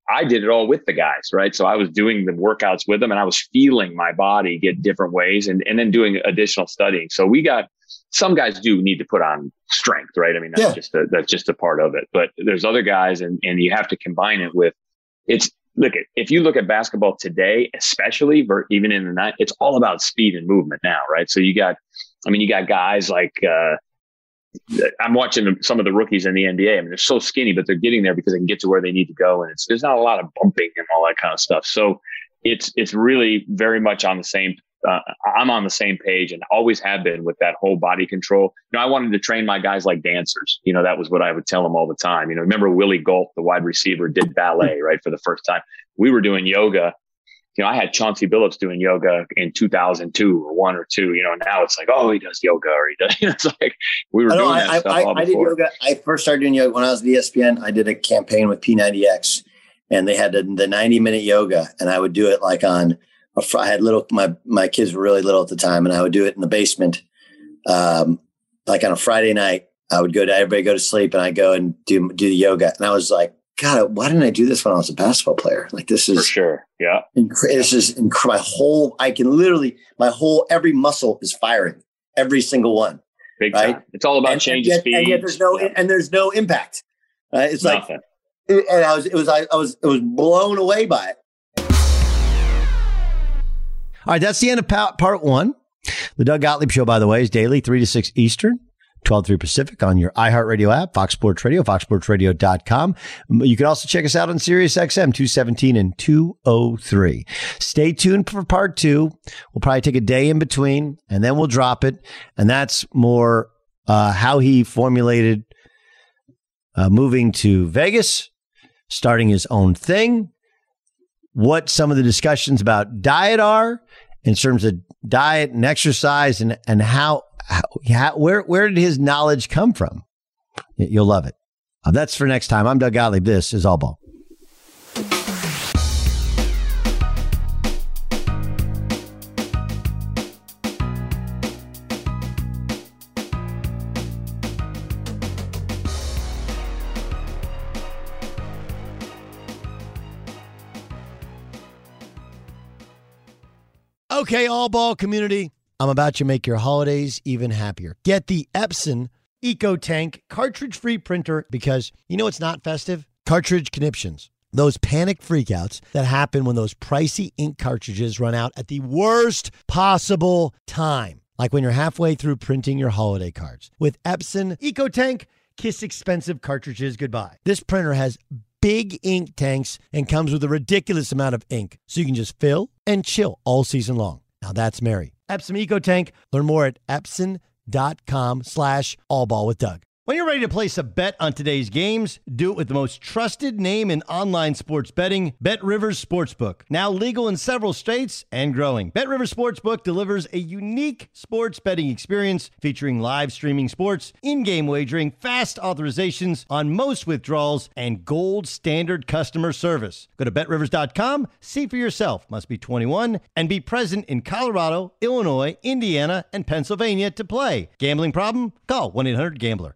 I did it all with the guys, right? So I was doing the workouts with them and I was feeling my body get different ways and, and then doing additional studying. So we got some guys do need to put on strength, right? I mean, that's yeah. just a, that's just a part of it, but there's other guys and, and you have to combine it with it's look at if you look at basketball today, especially even in the night, it's all about speed and movement now, right? So you got, I mean, you got guys like uh, I'm watching some of the rookies in the NBA. I mean, they're so skinny, but they're getting there because they can get to where they need to go, and it's there's not a lot of bumping and all that kind of stuff. So it's it's really very much on the same uh, I'm on the same page and always have been with that whole body control. You know, I wanted to train my guys like dancers. You know, that was what I would tell them all the time. You know, remember Willie Gault, the wide receiver, did ballet, right, for the first time. We were doing yoga. You know, I had Chauncey Billups doing yoga in 2002 or one or two. You know, now it's like, oh, he does yoga or he does. <laughs> You know, it's like we were doing I, that I, stuff I, all I did yoga. I first started doing yoga when I was at ESPN. I did a campaign with P90X, and they had the, the 90 minute yoga, and I would do it like on I had little my my kids were really little at the time, and I would do it in the basement, um, like on a Friday night. I would go to everybody go to sleep, and I go and do do the yoga. And I was like, God, why didn't I do this when I was a basketball player? Like this is for sure, yeah. Inc- this is inc- my whole. I can literally my whole every muscle is firing, every single one. Big right? time. It's all about and, changing and yet, speed. And yet there's no yeah. and there's no impact. Right? It's Nothing. like, and I was it was I, I was it was blown away by it. All right, that's the end of part one. The Doug Gottlieb Show, by the way, is daily, 3 to 6 Eastern. 12 3 Pacific on your iHeartRadio app, Fox Sports Radio, foxsportsradio.com. You can also check us out on Sirius XM 217 and 203. Stay tuned for part two. We'll probably take a day in between and then we'll drop it. And that's more uh, how he formulated uh, moving to Vegas, starting his own thing, what some of the discussions about diet are in terms of diet and exercise and, and how, how where, where did his knowledge come from? You'll love it. Uh, that's for next time. I'm Doug Gottlieb. This is All Ball. Okay, all ball community, I'm about to make your holidays even happier. Get the Epson EcoTank cartridge free printer because you know it's not festive? Cartridge conniptions. Those panic freakouts that happen when those pricey ink cartridges run out at the worst possible time, like when you're halfway through printing your holiday cards. With Epson EcoTank, kiss expensive cartridges goodbye. This printer has big ink tanks and comes with a ridiculous amount of ink, so you can just fill and chill all season long. Now that's merry. Epson EcoTank. Learn more at epson.com slash allball with Doug. When you're ready to place a bet on today's games, do it with the most trusted name in online sports betting, Bet Rivers Sportsbook. Now legal in several states and growing. Bet Rivers Sportsbook delivers a unique sports betting experience featuring live streaming sports, in-game wagering, fast authorizations on most withdrawals, and gold standard customer service. Go to betrivers.com, see for yourself. Must be 21 and be present in Colorado, Illinois, Indiana, and Pennsylvania to play. Gambling problem? Call 1-800-GAMBLER.